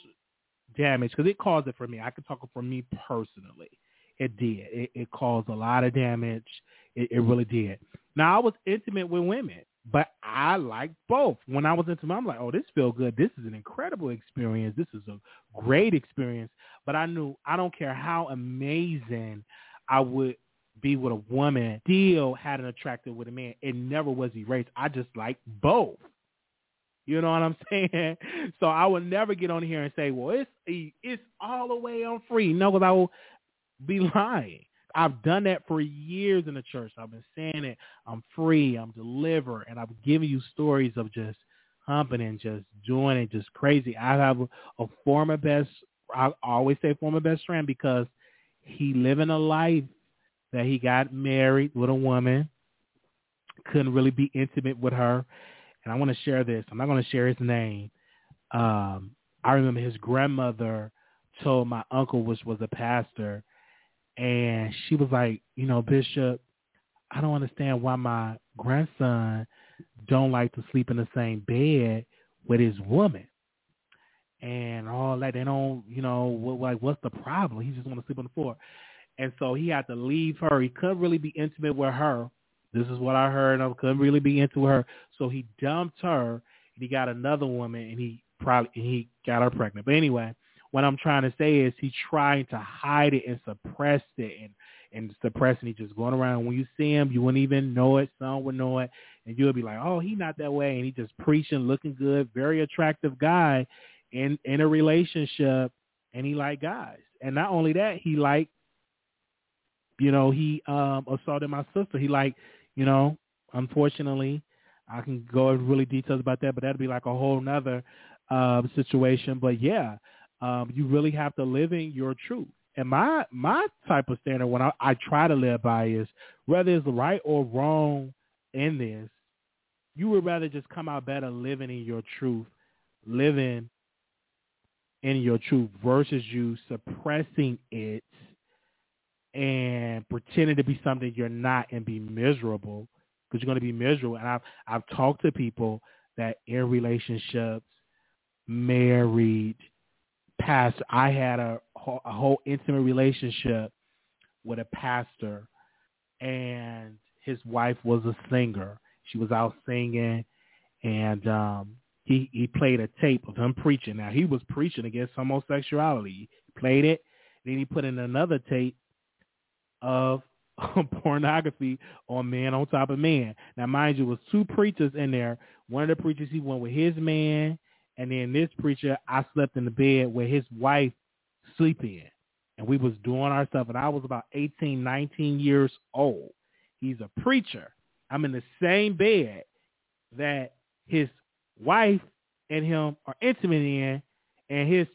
damage because it caused it for me. I can talk for me personally. It did. It, it caused a lot of damage. It, it really did. Now I was intimate with women, but I liked both. When I was intimate, I'm like, oh, this feels good. This is an incredible experience. This is a great experience. But I knew I don't care how amazing I would be with a woman, still had an attractive with a man. It never was erased. I just like both. You know what I'm saying? So I would never get on here and say, well, it's it's all the way on free. No, because I will be lying. I've done that for years in the church. I've been saying it. I'm free. I'm delivered. And I've given you stories of just humping and just doing it just crazy. I have a, a former best, I always say former best friend because he living a life that he got married with a woman, couldn't really be intimate with her. And I want to share this. I'm not going to share his name. Um, I remember his grandmother told my uncle, which was a pastor, and she was like, you know, Bishop, I don't understand why my grandson don't like to sleep in the same bed with his woman and all that. They don't, you know, what, like what's the problem? He just want to sleep on the floor, and so he had to leave her. He couldn't really be intimate with her. This is what I heard. I couldn't really be into her, so he dumped her and he got another woman, and he probably and he got her pregnant. But anyway, what I'm trying to say is he's trying to hide it and suppress it and and suppressing it, just going around. When you see him, you wouldn't even know it. Some would know it, and you'll be like, "Oh, he's not that way," and he just preaching, looking good, very attractive guy in in a relationship, and he like guys. And not only that, he like, you know, he um assaulted my sister. He like, you know, unfortunately, I can go into really details about that, but that'd be like a whole nother uh, situation. But yeah, um, you really have to live in your truth. And my my type of standard when I, I try to live by is whether it's right or wrong in this, you would rather just come out better living in your truth, living in your truth versus you suppressing it and pretending to be something you're not and be miserable because you're going to be miserable. And I've I've talked to people that in relationships, married, pastor. I had a, a whole intimate relationship with a pastor, and his wife was a singer. She was out singing, and um, he he played a tape of him preaching. Now he was preaching against homosexuality. He played it, then he put in another tape of pornography on man on top of man. Now, mind you, it was two preachers in there. One of the preachers he went with his man, and then this preacher I slept in the bed where his wife sleep in, and we was doing our stuff. And I was about 18, 19 years old. He's a preacher. I'm in the same bed that his wife and him are intimate in, and his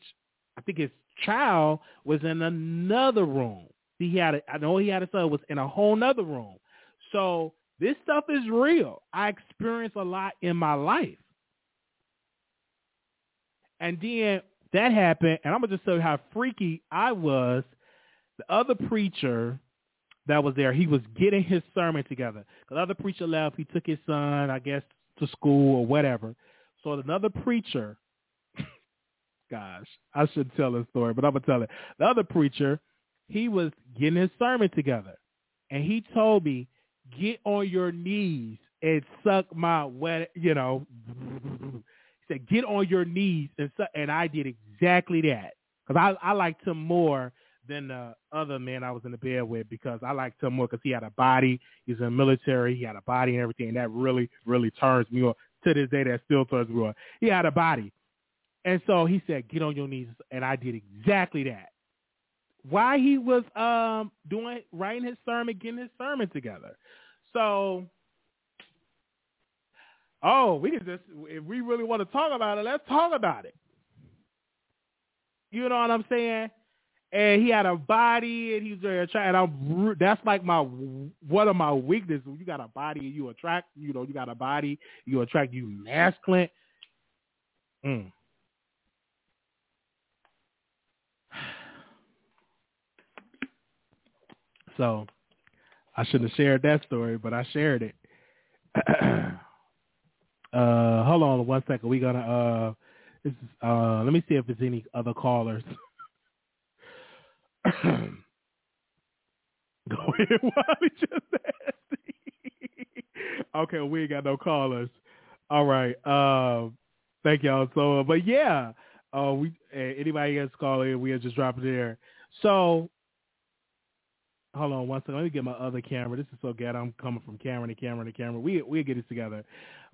I think his child was in another room. He had a, I know he had a son was in a whole nother room. So this stuff is real. I experienced a lot in my life. And then that happened, and I'm gonna just tell you how freaky I was. The other preacher that was there, he was getting his sermon together. The other preacher left. He took his son, I guess, to school or whatever. So another preacher, gosh, I shouldn't tell this story, but I'm gonna tell it. The other preacher he was getting his sermon together, and he told me, "Get on your knees and suck my wet," you know. Said, "Get on your knees and suck," and I did exactly that because I I liked him more than the other man I was in the bed with because I liked him more because he had a body. He's in the military. He had a body and everything. And that really, really turns me on. To this day, that still turns me on. He had a body. And so he said, get on your knees. And I did exactly that why he was um doing writing his sermon, getting his sermon together. So oh, we can just if we really want to talk about it, let's talk about it. You know what I'm saying? And he had a body, and he's very attractive. And I'm, that's like my one of my weaknesses. You got a body, and you attract. You know, you got a body, you attract. You masculine. Mm. So I shouldn't have shared that story, but I shared it. uh, hold on one second. We're gonna uh, uh, let me see if there's any other callers. Go ahead, Wally just okay, we ain't got no callers. All right. Uh, thank y'all. So, but yeah, uh, we anybody else call in, we are just dropping there. So hold on one second. Let me get my other camera. This is so good. I'm coming from camera to camera to camera. We we'll get it together.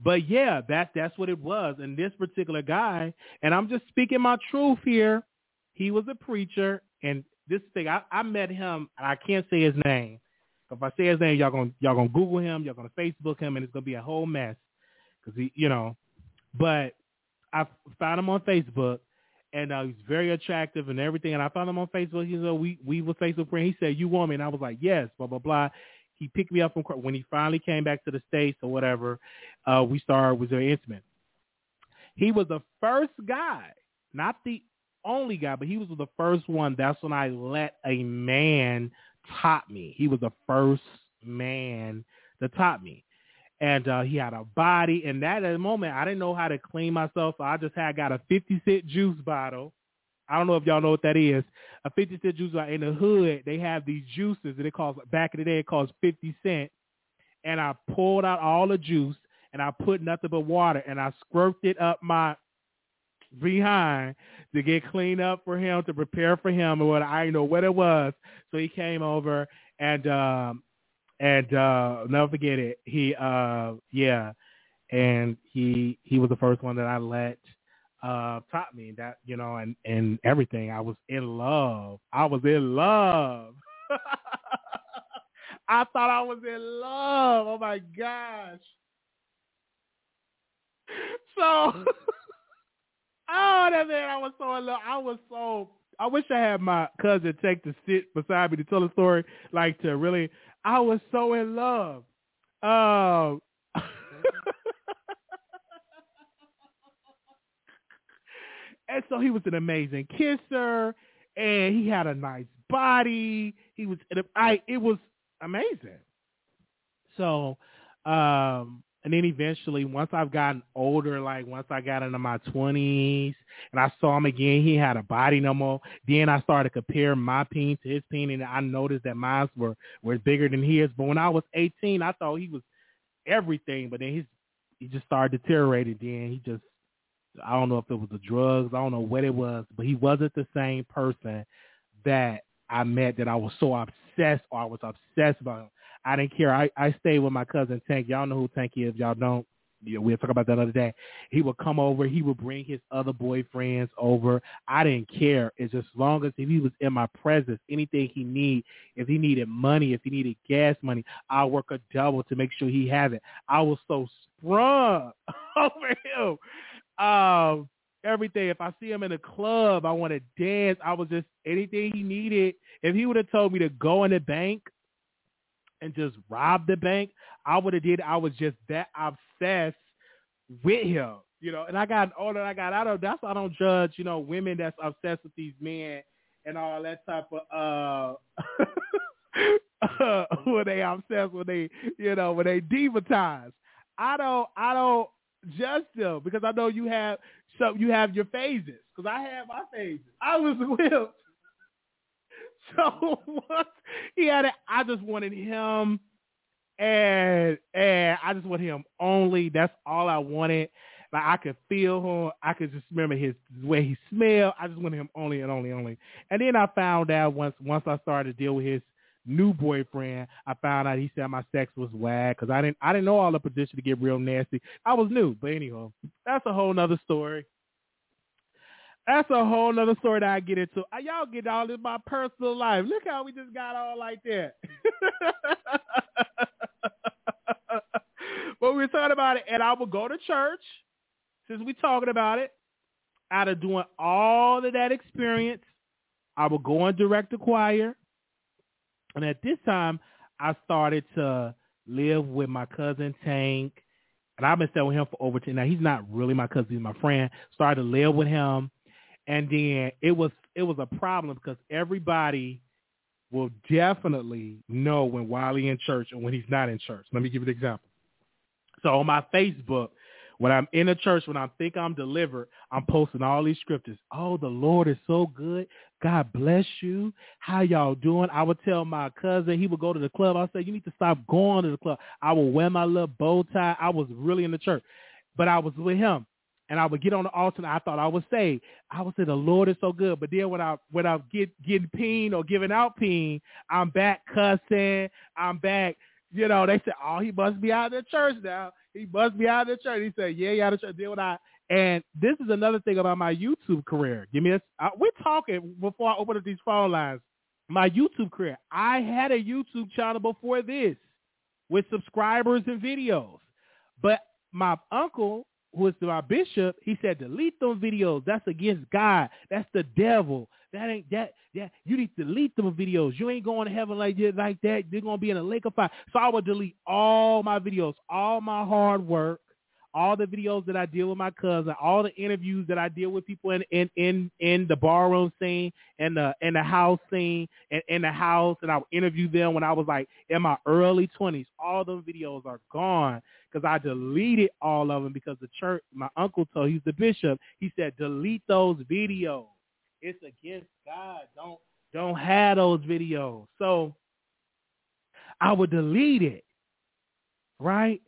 But yeah, that that's what it was. And this particular guy, and I'm just speaking my truth here. He was a preacher, and this thing I, I met him, and I can't say his name. If I say his name, y'all gonna y'all gonna Google him, y'all gonna Facebook him, and it's gonna be a whole mess. Cause he, you know, but I found him on Facebook, and uh, he's very attractive and everything. And I found him on Facebook. He said, we, we were Facebook friends. He said, you want me? And I was like, yes, blah, blah, blah. He picked me up from when he finally came back to the States or whatever. Uh, we started, was very intimate. He was the first guy, not the only guy, but he was the first one. That's when I let a man top me. He was the first man to top me and uh, he had a body. And that at the moment, I didn't know how to clean myself, so I just had got a fifty cent juice bottle. I don't know if y'all know what that is. A fifty cent juice bottle in the hood. They have these juices, and it costs back in the day it cost fifty cent. And I pulled out all the juice, and I put nothing but water, and I squirted it up my behind to get cleaned up for him to prepare for him or what I didn't know what it was. So he came over and um and uh never forget it. He uh yeah. And he he was the first one that I let uh taught me that, you know, and and everything. I was in love. I was in love. I thought I was in love. Oh my gosh. So Oh that man, I was so in love. I was so I wish I had my cousin take to sit beside me to tell a story, like to really I was so in love. Um, And so he was an amazing kisser, and he had a nice body. He was, I, it was amazing. So, um, and then eventually, once I've gotten older, like once I got into my twenties, and I saw him again, he had a body no more. Then I started compare my peen to his peen, and I noticed that mine were were bigger than his. But when I was eighteen, I thought he was everything, but then he just started deteriorating. Then he just I don't know if it was the drugs, I don't know what it was, but he wasn't the same person that I met that I was so obsessed or I was obsessed about I didn't care. I, I stayed with my cousin Tank. Y'all know who Tank is. Y'all don't. Yeah, we'll talk about that other day. He would come over. He would bring his other boyfriends over. I didn't care. It's as long as if he was in my presence, anything he need, if he needed money, if he needed gas money, I'll work a double to make sure he have it. I was so sprung over him. Um, everything. If I see him in a club, I want to dance. I was just anything he needed. If he would have told me to go in the bank and just rob the bank, I would have did. I was just that obsessed with him, you know. And I got an older. I got out of. That's why I don't judge, you know, women that's obsessed with these men and all that type of. uh uh, when they obsessed when they you know when they demonize. I don't I don't judge them because I know you have some you have your phases because I have my phases. I was with So once he had it, I just wanted him, and and I just want him only. That's all I wanted. Like I could feel him. I could just remember his way he smelled. I just wanted him only and only only. And then I found out once once I started to deal with his new boyfriend, I found out he said my sex was whack because I didn't I didn't know all the position to get real nasty. I was new, but anyhow, that's a whole nother story. That's a whole nother story that I get into. Uh, y'all get all in my personal life. Look how we just got all like that. but we are talking about it, and I will go to church since we talking about it. Out of doing all of that experience, I will go and direct the choir. And at this time, I started to live with my cousin Tank. And I've been staying with him for over 10. Now, he's not really my cousin. He's my friend. Started to live with him and then it was it was a problem because everybody will definitely know when Wiley in church and when he's not in church. Let me give you an example. So on my Facebook, when I'm in a church, when I think I'm delivered, I'm posting all these scriptures. Oh, the Lord is so good. God bless you. How y'all doing? I would tell my cousin, he would go to the club. I say, you need to stop going to the club. I would wear my little bow tie. I was really in the church, but I was with him and I would get on the altar and I thought I would say, I would say the Lord is so good. But then when I when I get getting peen or giving out peen, I'm back cussing. I'm back, you know, they said, Oh, he must be out of the church now. He must be out of the church. He said, Yeah, he out of the church. Then when I and this is another thing about my YouTube career. Give me a uh, we're talking before I open up these phone lines. My YouTube career. I had a YouTube channel before this with subscribers and videos. But my uncle was my bishop, he said, delete those videos. That's against God. That's the devil. That ain't that. Yeah, you need to delete them videos. You ain't going to heaven like like that. You're gonna be in a lake of fire. So I would delete all my videos, all my hard work, all the videos that I deal with my cousin, all the interviews that I deal with people in in in, in the barroom scene and the in the house scene and in the house, and I would interview them when I was like in my early twenties. All those videos are gone because I deleted all of them because the church, my uncle told, he's the bishop, he said, delete those videos. It's against God. Don't don't have those videos. So I would delete it, right?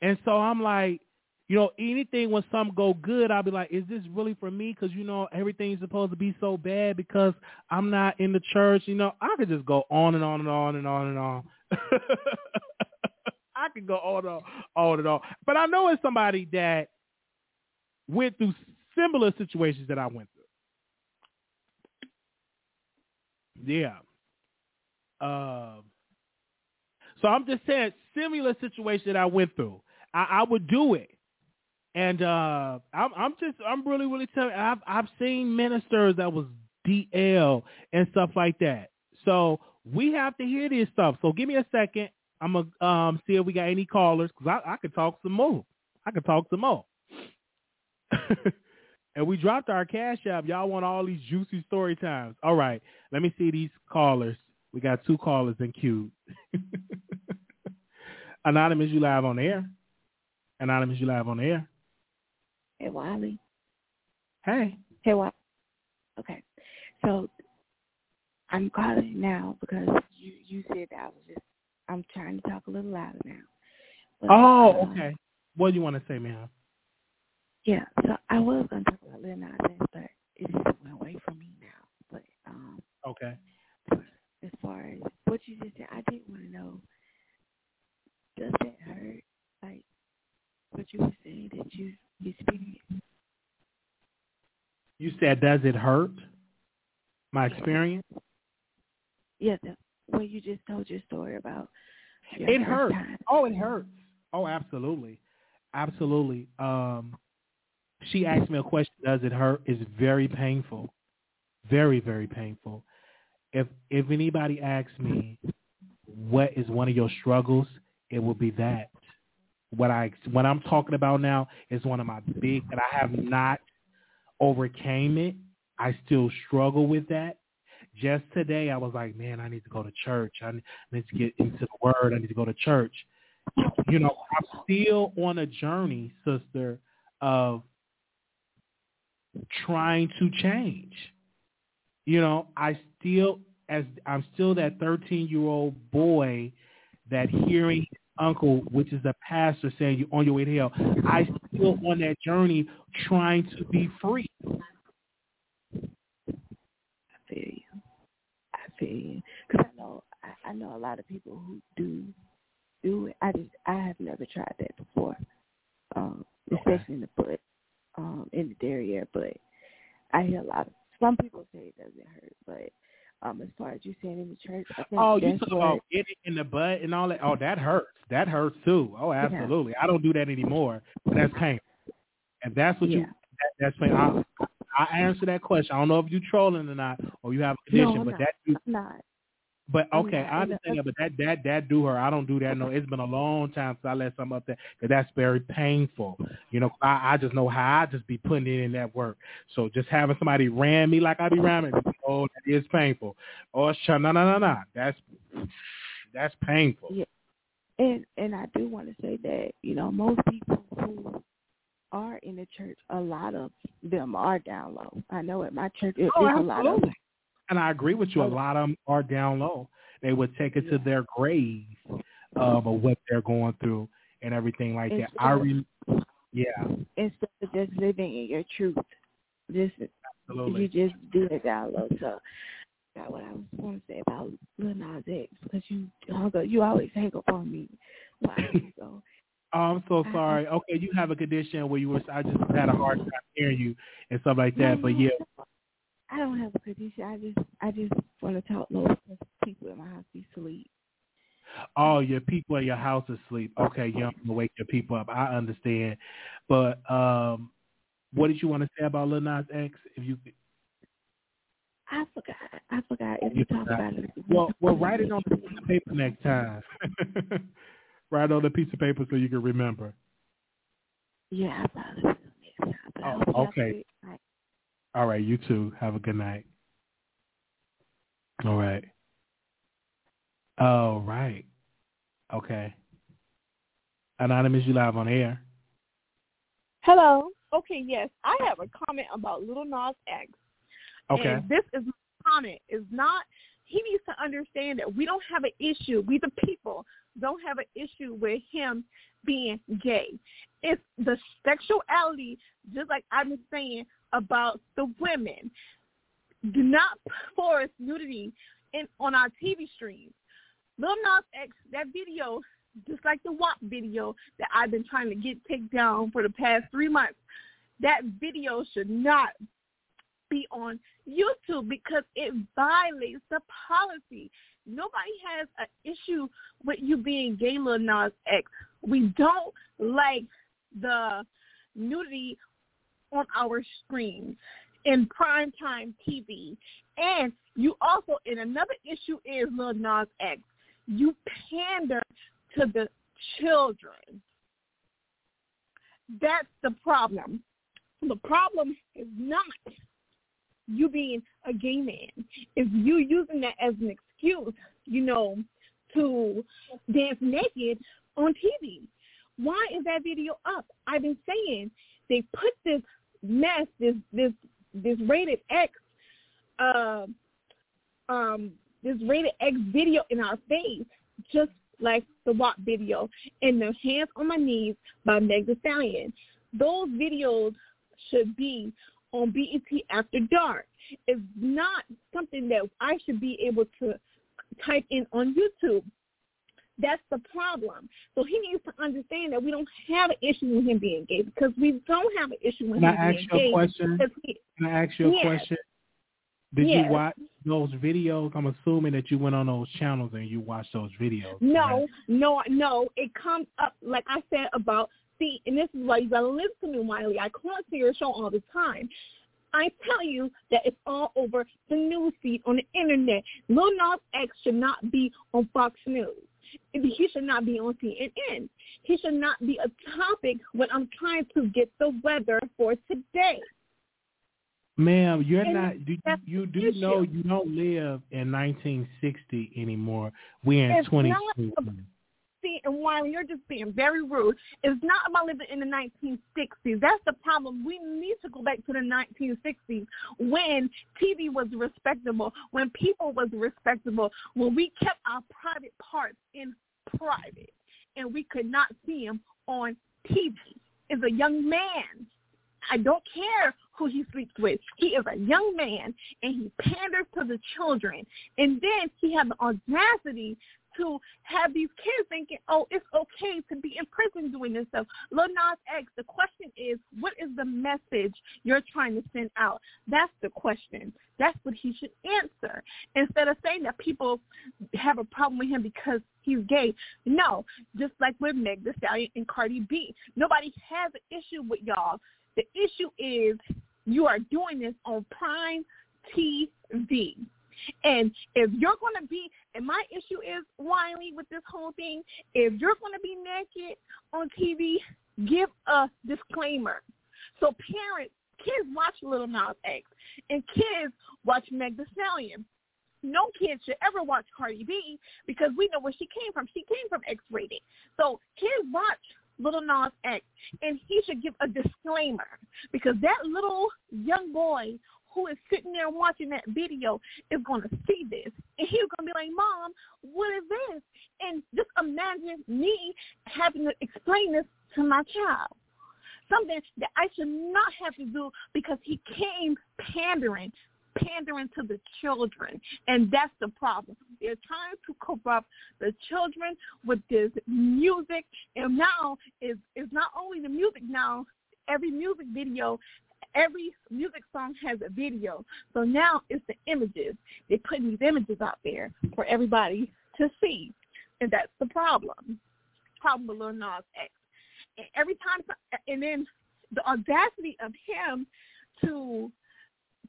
And so I'm like, you know, anything when something go good, I'll be like, is this really for me? Because, you know, everything's supposed to be so bad because I'm not in the church. You know, I could just go on and on and on and on and on. I could go on and on and on. But I know it's somebody that went through similar situations that I went through. Yeah. Um, so I'm just saying, similar situation that I went through. I, I would do it. And uh, I'm, I'm just, I'm really, really telling. I've, I've seen ministers that was DL and stuff like that. So we have to hear this stuff. So give me a second. I'm gonna um, see if we got any callers because I, I could talk some more. I could talk some more. And we dropped our cash app. Y'all want all these juicy story times. All right. Let me see these callers. We got two callers in queue. Anonymous, you live on air. Anonymous, you live on air. Hey, Wiley. Hey. Hey, Wiley. Okay. So I'm calling now because you you said that I was just I'm trying to talk a little louder now. But, oh, um, okay. What do you want to say, ma'am? Yeah, so I was gonna talk about Lil Nas X, but it just went away from me now. But um, Okay. as far as what you just said, I did want to know, does that hurt? Like what you were saying that you You said, does it hurt? My experience? Yeah, the way you just told your story about your It hurts. time. Oh, it hurts. Oh, absolutely. Absolutely. Um, she asked me a question, does it hurt? It's very painful. Very, very painful. If if anybody asks me what is one of your struggles, it will be that. What I what I'm talking about now is one of my big and I have not overcame it. I still struggle with that. Just today I was like, man, I need to go to church. I need to get into the word. I need to go to church. You know, I'm still on a journey, sister, of trying to change. You know, I still as I'm still that 13 year old boy that hearing uncle, which is the pastor, saying you're on your way to hell. I still on that journey trying to be free. I feel you. I feel you. Because I know I, I know a lot of people who do do it. I just I have never tried that before, um, especially in the butt, um, in the derriere. But I hear a lot of some people say it doesn't hurt, but um, as far as you saying in the church, I think Oh, you talk what, about getting in the butt and all that. Oh, that hurts. That hurts too. Oh, absolutely. I don't do that anymore. But that's painful. And that's what you. That, that's painful. I, I answer that question. I don't know if you're trolling or not, or you have a condition, I'm but not. that do. I'm not. But okay, not. I understand that. But that that that do her. I don't do that. No, it's been a long time since I let something up there because that's very painful. You know, I, I just know how I just be putting it in that work. So just having somebody ram me like I be ramming, oh, that is painful. Oh, sh- no, no, no, no. That's that's painful. Yeah. And and I do want to say that you know most people who are in the church, a lot of them are down low. I know at my church it, Oh, there's a lot of absolutely. And I agree with you. A lot of them are down low. They would take it to their grave um, of what they're going through and everything like that. I re- yeah, instead of just living in your truth. just absolutely. you just do it down low. So that's what I was going to say about Lil Nas X because you hung up, you always hang up on me. So Oh, I'm so sorry. Okay, you have a condition where you were. I just had a hard time hearing you and stuff like that. But yeah, I don't have a condition. I just I just want to talk low because people in my house be asleep. oh, your people at your house asleep. Okay, you don't wake your people up. I understand. But um, what did you want to say about Lil Nas X? If you I forgot. I forgot if You talk about it. well, well, write it on a piece of paper next time. write it on a piece of paper so you can remember. Yeah, I probably will next time. Oh, okay. All right, you too. Have a good night. All right. All right. Okay. Anonymous, you live on air. Hello. Okay, yes, I have a comment about Little Nas X. Okay. And this is my comment. Is not he needs to understand that we don't have an issue. We the people don't have an issue with him being gay. It's the sexuality, just like I've been saying about the women. Do not force nudity in on our TV streams. Lil Nas X, that video, just like the WAP video that I've been trying to get taken down for the past three months, that video should not be on YouTube because it violates the policy. Nobody has an issue with you being gay, Lil Nas X. We don't like the nudity on our screens in primetime TV. And you also, and another issue is Lil Nas X. You pander to the children. That's the problem. The problem is not you being a gay man. It's you using that as an excuse, you know, to dance naked on TV. Why is that video up? I've been saying they put this mess, this this this rated X, uh, um, this rated X video in our face, just like the WAP video, and the Hands on My Knees by Meg Thee Stallion. Those videos should be on BET After Dark. It's not something that I should be able to type in on YouTube. That's the problem. So he needs to understand that we don't have an issue with him being gay because we don't have an issue with Can him I ask being you gay. a question? He, Can I ask you a Yes. question? Did Yes. you watch those videos? I'm assuming that you went on those channels and you watched those videos. no, no, no. It comes up like I said about see, and this is why you gotta listen to me, Wiley. I call to your show all the time. I tell you that it's all over the news feed on the internet. Lil Nas X should not be on Fox News. He should not be on CNN. He should not be a topic when I'm trying to get the weather for today. Ma'am, you're And not. Do, you do issue. know you don't live in 1960 anymore. We're in It's not 2020. See, and while you're just being very rude, it's not about living in the 1960s. That's the problem. We need to go back to the 1960s when TV was respectable, when people was respectable, when we kept our private parts in private, and we could not see them on TV. Is a young man. I don't care who he sleeps with. He is a young man, and he panders to the children. And then he had the audacity to have these kids thinking, oh, it's okay to be in prison doing this stuff. Lil Nas X, the question is, what is the message you're trying to send out? That's the question. That's what he should answer. Instead of saying that people have a problem with him because he's gay. No, just like with Meg Thee Stallion and Cardi B. Nobody has an issue with y'all. The issue is you are doing this on prime TV. And if you're going to be, and my issue is, Wiley, with this whole thing, if you're going to be naked on TV, give a disclaimer. So parents, kids watch Little Nas X, and kids watch Meg Thee Stallion. No kid should ever watch Cardi B because we know where she came from. She came from X-rated. So kids watch Little Nas X, and he should give a disclaimer because that little young boy who is sitting there watching that video is going to see this, and he's going to be like, "Mom, what is this?" And just imagine me having to explain this to my child, something that I should not have to do because he came pandering pandering to the children, and that's the problem. They're trying to corrupt the children with this music, and now is is not only the music. Now every music video, every music song has a video. So now it's the images. They're putting these images out there for everybody to see, and that's the problem. Problem with Lil Nas X. And every time, and then the audacity of him to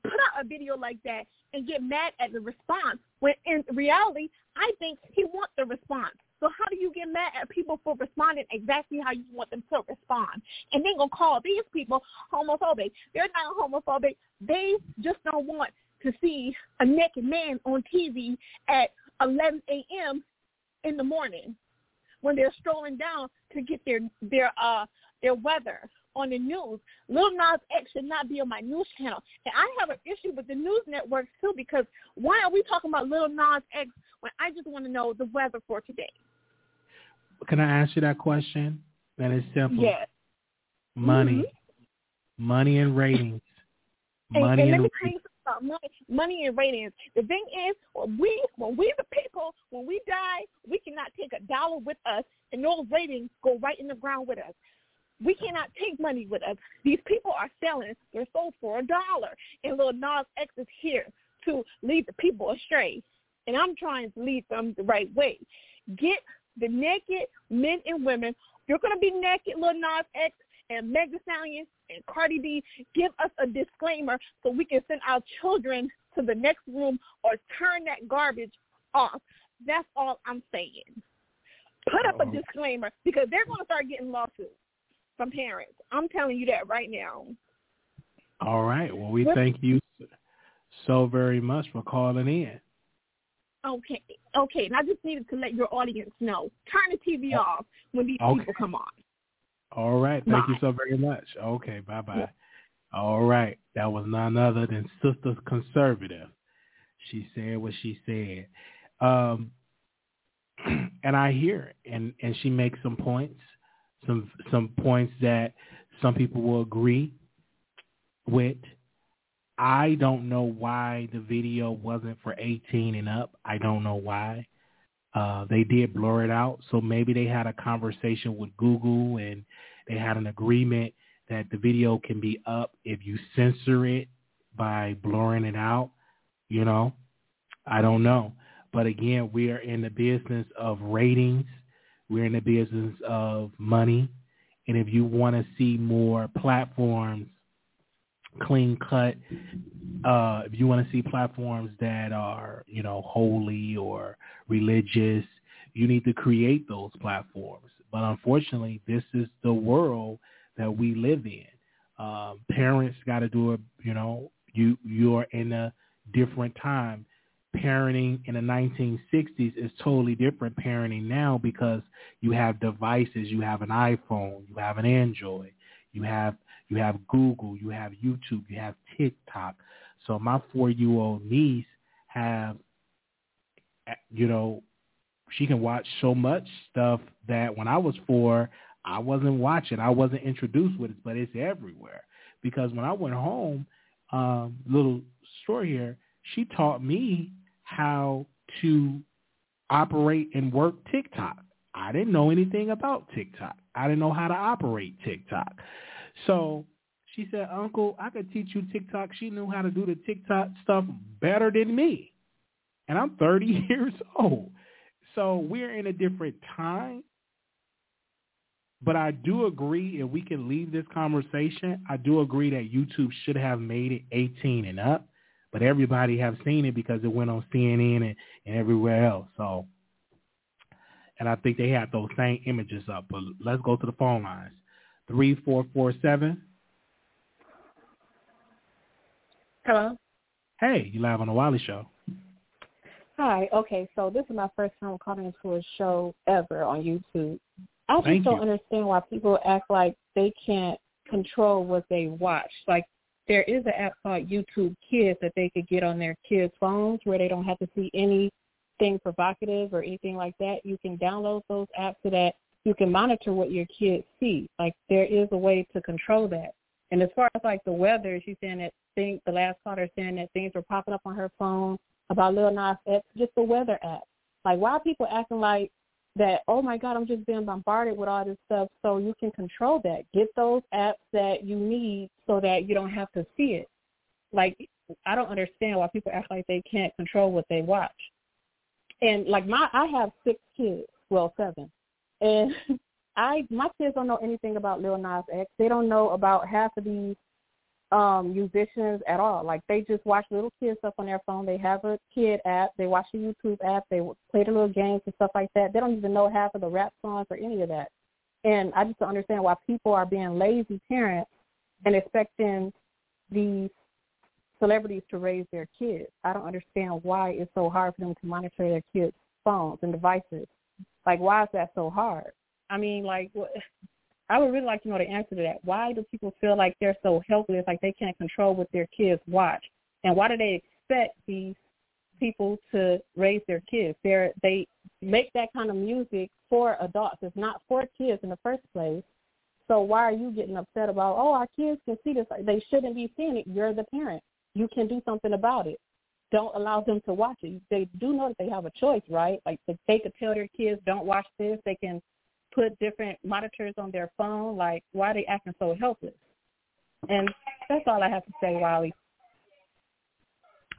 put out a video like that and get mad at the response when in reality I think he wants the response. So how do you get mad at people for responding exactly how you want them to respond? And then gonna call these people homophobic. They're not homophobic. They just don't want to see a naked man on TV at 11 a.m. in the morning when they're strolling down to get their their uh their weather on the news. Lil Nas X should not be on my news channel. And I have an issue with the news networks too because why are we talking about Lil Nas X when I just want to know the weather for today? Can I ask you that question? That is simple. Yes. Money, Mhm. money and ratings, And, money and let and me tell you money, money and ratings. The thing is, when we, when we the people, when we die, we cannot take a dollar with us, and those ratings go right in the ground with us. We cannot take money with us. These people are selling. They're sold for a dollar, and Lil Nas X is here to lead the people astray. And I'm trying to lead them the right way. Get the naked men and women. You're gonna be naked, Lil Nas X and Meg Thee Stallion and Cardi B. Give us a disclaimer so we can send our children to the next room or turn that garbage off. That's all I'm saying. Put up a oh, disclaimer because they're going to start getting lawsuits from parents. I'm telling you that right now. All right. Well, we thank you so very much for calling in. Okay, okay. And I just needed to let your audience know. Turn the TV oh. off when these okay. people come on. All right. Thank bye. you so very much. Okay. Bye bye. Yeah. All right. That was none other than Sister Conservative. She said what she said. Um, and I hear it. And, and she makes some points, some some points that some people will agree with. I don't know why the video wasn't for 18 and up. I don't know why. Uh, they did blur it out, so maybe they had a conversation with Google and they had an agreement that the video can be up if you censor it by blurring it out. You know, I don't know. But again, we are in the business of ratings. We're in the business of money. And if you want to see more platforms clean cut, uh, if you want to see platforms that are, you know, holy or religious, you need to create those platforms. But unfortunately, this is the world that we live in. Um, parents got to do it. You know, you you're in a different time. Parenting in the 1960s is totally different parenting now because you have devices. You have an iPhone. You have an Android. You have you have Google. You have YouTube. You have TikTok. So my four-year-old niece have, you know, she can watch so much stuff that when I was four, I wasn't watching. I wasn't introduced with it, but it's everywhere. Because when I went home, um, little story here, she taught me how to operate and work TikTok. I didn't know anything about TikTok. I didn't know how to operate TikTok. So she said, Uncle, I could teach you TikTok. She knew how to do the TikTok stuff better than me. And I'm 30 years old. So we're in a different time. But I do agree, if we can leave this conversation, I do agree that YouTube should have made it 18 and up. But everybody have seen it because it went on CNN and, and everywhere else. So, and I think they had those same images up. But let's go to the phone lines. 3447. Hello. Hey, you live on the Wiley Show. Hi. Okay, so this is my first time calling into a show ever on YouTube. I just Thank don't you. understand why people act like they can't control what they watch. Like there is an app called YouTube Kids that they could get on their kids' phones where they don't have to see anything provocative or anything like that. You can download those apps so that you can monitor what your kids see. Like there is a way to control that. And as far as like the weather, she's saying that thing the last caller saying that things were popping up on her phone about Lil Nas X, just the weather app. Like why are people acting like that, oh my God, I'm just being bombarded with all this stuff so you can control that. Get those apps that you need so that you don't have to see it. Like I don't understand why people act like they can't control what they watch. And like my I have six kids, well seven. And I my kids don't know anything about Lil Nas X. They don't know about half of these um musicians at all. Like they just watch little kids stuff on their phone. They have a kid app. They watch the YouTube app. They play the little games and stuff like that. They don't even know half of the rap songs or any of that. And I just don't understand why people are being lazy parents and expecting these celebrities to raise their kids. I don't understand why it's so hard for them to monitor their kids' phones and devices. Like, why is that so hard? I mean, like, what, I would really like to know the answer to that. Why do people feel like they're so helpless, like they can't control what their kids watch? And why do they expect these people to raise their kids? They're, they make that kind of music for adults. It's not for kids in the first place. So why are you getting upset about, oh, our kids can see this. They shouldn't be seeing it. You're the parent. You can do something about it. Don't allow them to watch it. They do know that they have a choice, right? Like they could tell their kids, don't watch this. They can put different monitors on their phone. Like, why are they acting so helpless? And that's all I have to say, Wiley.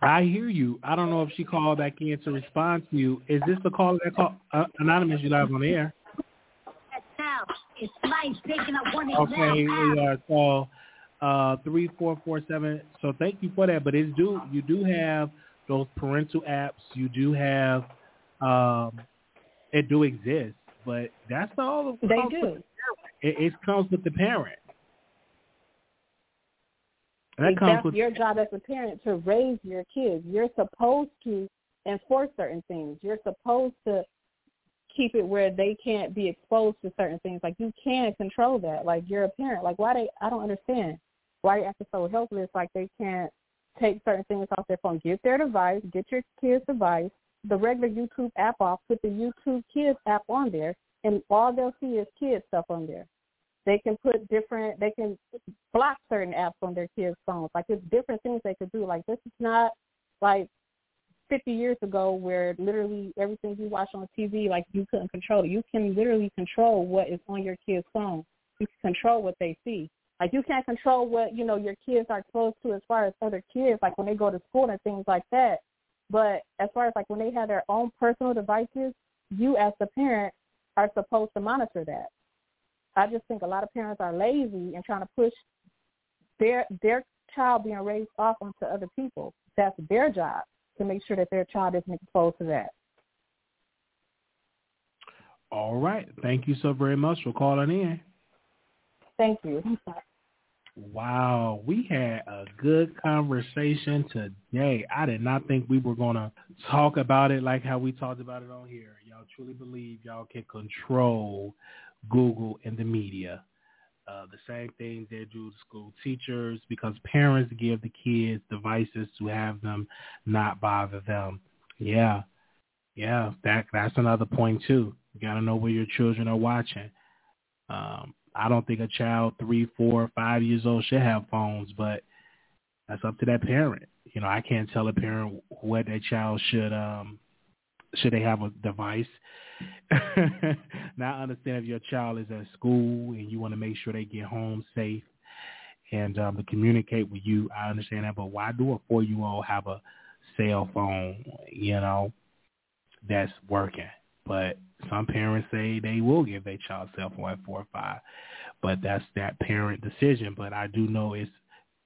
I hear you. I don't know if she called back in to respond to you. Is this the call that called uh, anonymous? You live on the air. Okay, we are call uh three four four seven. So thank you for that. But it's do you do have those parental apps. You do have um it do exist but that's all. They do. It, it comes with the parent. That comes with your job as a parent to raise your kids. You're supposed to enforce certain things. You're supposed to keep it where they can't be exposed to certain things. Like you can control that. Like you're a parent. Like why they I don't understand. Why you acting so helpless like they can't take certain things off their phone. Get their device, get your kid's device, the regular YouTube app off, put the YouTube Kids app on there, and all they'll see is kids stuff on there. They can put different, they can block certain apps on their kids' phones. Like it's different things they could do. Like this is not like 50 years ago where literally everything you watch on TV, like you couldn't control it. You can literally control what is on your kid's phone. You can control what they see. Like you can't control what, you know, your kids are exposed to as far as other kids, like when they go to school and things like that. But as far as like when they have their own personal devices, you as the parent are supposed to monitor that. I just think a lot of parents are lazy and trying to push their their child being raised off onto other people. That's their job to make sure that their child isn't exposed to that. All right. Thank you so very much for calling in. Thank you. Wow, we had a good conversation today. I did not think we were going to talk about it like how we talked about it on here. Y'all truly believe y'all can control Google and the media. Uh, the same thing they do to school teachers because parents give the kids devices to have them not bother them. Yeah, yeah, that that's another point too. You got to know where your children are watching. Um, I don't think a child three, four, five years old should have phones, but that's up to that parent. You know, I can't tell a parent what their child should um should they have a device. now I understand if your child is at school and you want to make sure they get home safe and um to communicate with you, I understand that, but why do a four year old have a cell phone, you know, that's working? But some parents say they will give their child cell phone at four or five, but that's that parent decision. But I do know it's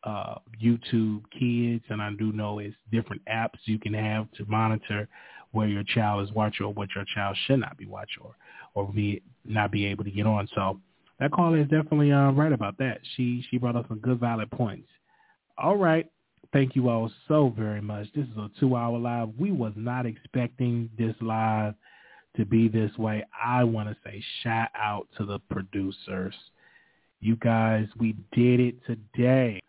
uh, YouTube Kids, and I do know it's different apps you can have to monitor where your child is watching or what your child should not be watching or or be not be able to get on. So that caller is definitely uh, right about that. She she brought up some good valid points. All right. Thank you all so very much. This is a two hour live. We was not expecting this live to be this way. I want to say shout out to the producers. You guys, we did it today.